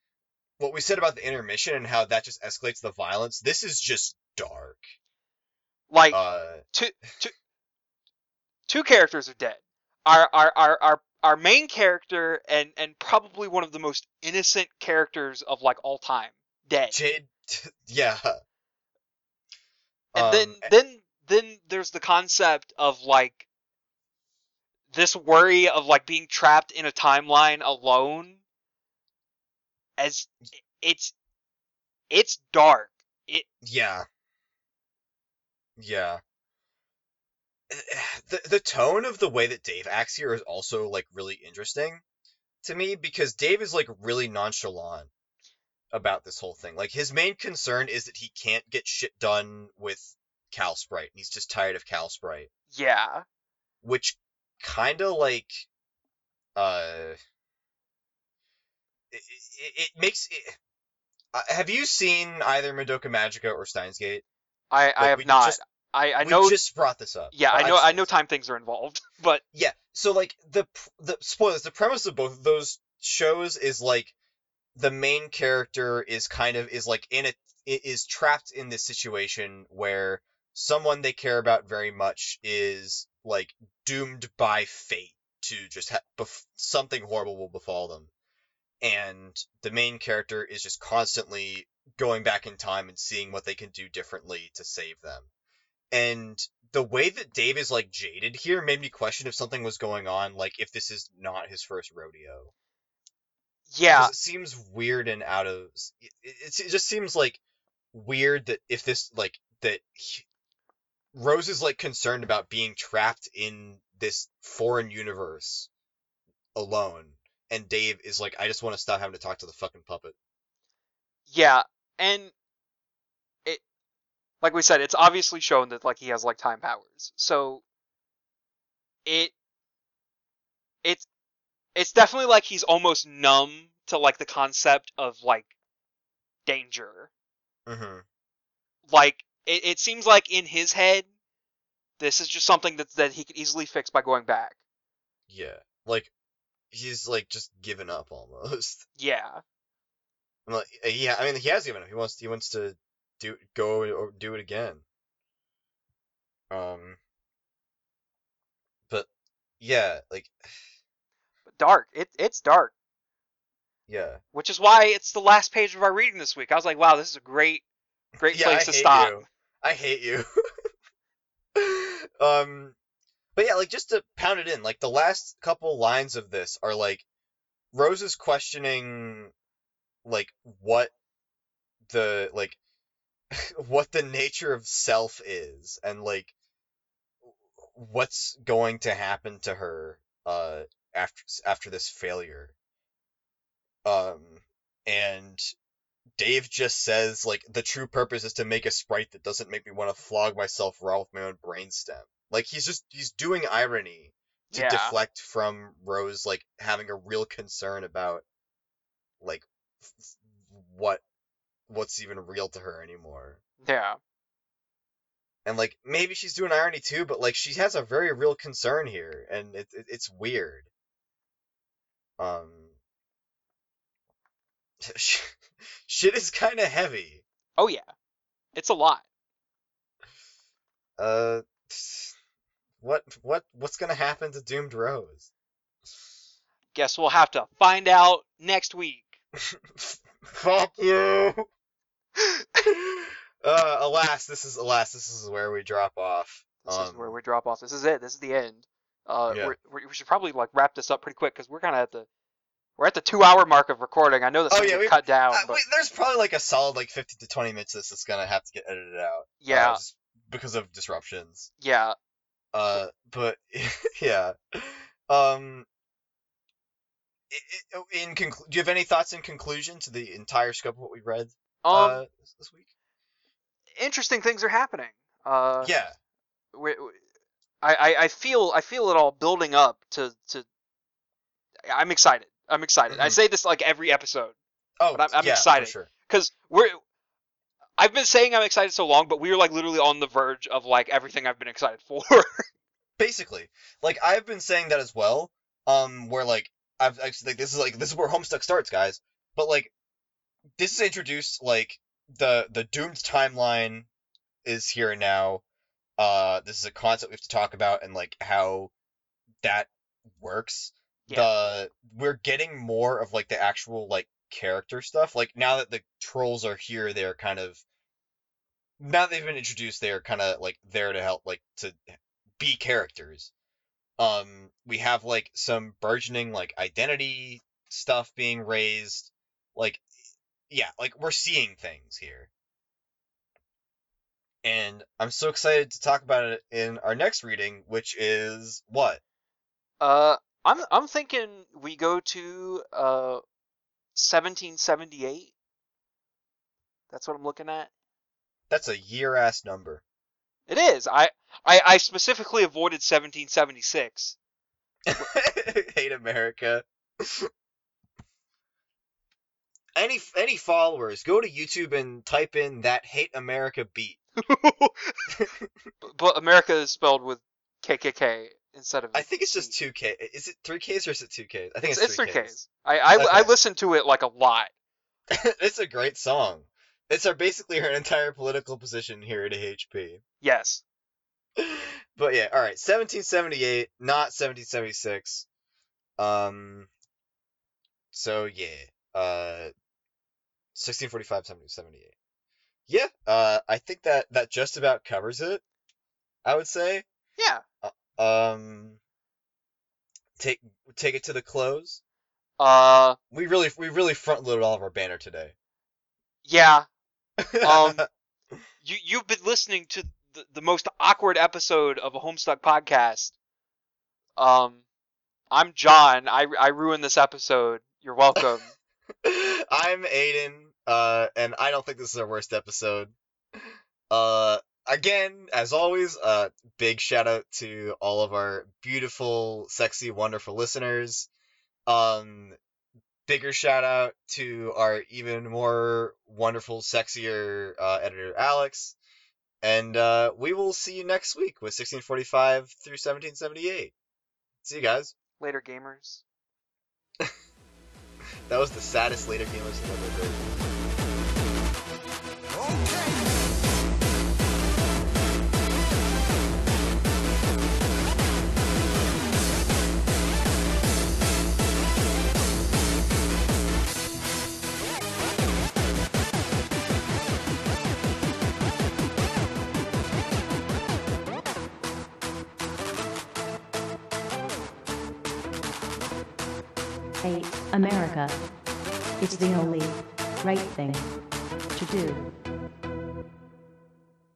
what we said about the intermission and how that just escalates the violence. This is just dark. Like Uh, two two two characters are dead. Our our our our our main character and and probably one of the most innocent characters of like all time dead. Jade, yeah. And Um, then then then there's the concept of like this worry of like being trapped in a timeline alone as it's it's dark. It Yeah. Yeah. The the tone of the way that Dave acts here is also like really interesting to me because Dave is like really nonchalant about this whole thing. Like his main concern is that he can't get shit done with Cal Sprite. And he's just tired of Cal Sprite, yeah. which kind of like uh it, it, it makes it, uh, have you seen either Madoka Magica or Steins Gate? I I Like, have not. just- I I we know just brought this up. yeah, I know I know time things are involved, but Yeah, so like the the spoilers, the premise of both of those shows is like the main character is kind of is like in a is trapped in this situation where someone they care about very much is like doomed by fate to just ha- bef- something horrible will befall them, and the main character is just constantly going back in time and seeing what they can do differently to save them. And the way that Dave is like jaded here made me question if something was going on, like if this is not his first rodeo. yeah, it seems weird and out of. It, it, it just seems like weird that if this like that he- Rose is like concerned about being trapped in this foreign universe alone, and Dave is like, I just want to stop having to talk to the fucking puppet. yeah, and like we said, it's obviously shown that like he has like time powers. So it it's it's definitely like he's almost numb to like the concept of like danger. Mm-hmm. Like it, it seems like in his head this is just something that that he could easily fix by going back. Yeah, like he's like just given up almost. Yeah. Like, yeah, I mean, he has given up. He wants he wants to do go or do it again. Um, but yeah, like Dark. It it's dark. yeah, Which is why it's the last page of our reading this week. I was like, wow, this is a great great yeah, place I to stop. you. I hate you. um, but yeah, like just to pound it in, like the last couple lines of this are like Rose is questioning like what the like what the nature of self is and like what's going to happen to her uh after after this failure um and Dave just says like the true purpose is to make a sprite that doesn't make me want to flog myself raw with my own brainstem like he's just he's doing irony to Yeah. deflect from Rose like having a real concern about like f- what what's even real to her anymore. Yeah. And like maybe she's doing irony too, but like she has a very real concern here, and it, it it's weird. Um, shit is kind of heavy. Oh yeah. It's a lot. Uh, what what what's gonna happen to Doomed Rose? Guess we'll have to find out next week. Fuck you. uh, alas, this is alas, this is where we drop off. This is Um, where we drop off. This is it. This is the end. Uh, Yeah. we're, should probably like wrap this up pretty quick because we're kind of at the we're at the two hour mark of recording. I know this Oh, yeah, we- cut down, Uh, but wait, there's probably like a solid like 50 to 20 minutes this that's gonna have to get edited out. uh, yeah, just because of disruptions. yeah. Uh, but yeah. Um. In conclu- do you have any thoughts in conclusion to the entire scope of what we read Um, uh, this- week? interesting things are happening. Uh, yeah, we, we- I, I I feel I feel it all building up to to. I'm excited. I'm excited. I Mhm. say this like every episode oh, But I'm- I'm yeah, for excited. sure. because we're. I've been saying I'm excited so long, but we are like literally on the verge of like everything I've been excited for. basically like i've been saying that as well um where like i've actually like this is like this is where homestuck starts guys but like this is introduced like the the doomed timeline is here now. Uh this is a concept we have to talk about and like how that works. Yeah. the we're getting more of like the actual like character stuff. Like now that the trolls are here they're kind of now that they've been introduced they're kind of like there to help like to be characters. Um we have like some burgeoning like identity stuff being raised. Like yeah like we're seeing things here and i'm so excited to talk about it in our next reading which is what Uh, I'm I'm thinking we go to uh 1778. That's what I'm looking at. that's a year ass number It is. I I, I specifically avoided 1776. hate america any any followers go to youtube and type in that hate america beat but America is spelled with KKK instead of. i think it's just 2k is it 3ks or is it 2ks i think It's, it's, it's 3ks, 3Ks. I I, I Okay. listened to it like a lot. it's a great song it's our basically our entire political position here at ahp Yes. but yeah all right 1778 not 1776 um so yeah uh 1645 1778 yeah uh i think that that just about covers it i would say Yeah. um take take it to the close Uh. we really we really front loaded all of our banner today Yeah. Um, You you've been listening to the, the most awkward episode of a Homestuck podcast. Um, I'm John. I I ruined this episode. You're welcome. I'm Aidan, uh, and I don't think this is our worst episode. Uh, again, as always, uh, big shout out to all of our beautiful, sexy, wonderful listeners. Um, bigger shout out to our even more wonderful, sexier uh, editor, Alex. And uh, we will see you next week with 1645 through 1778. See you guys. Later, gamers. That was the saddest later gamers I've ever heard. America. It's the only right thing to do.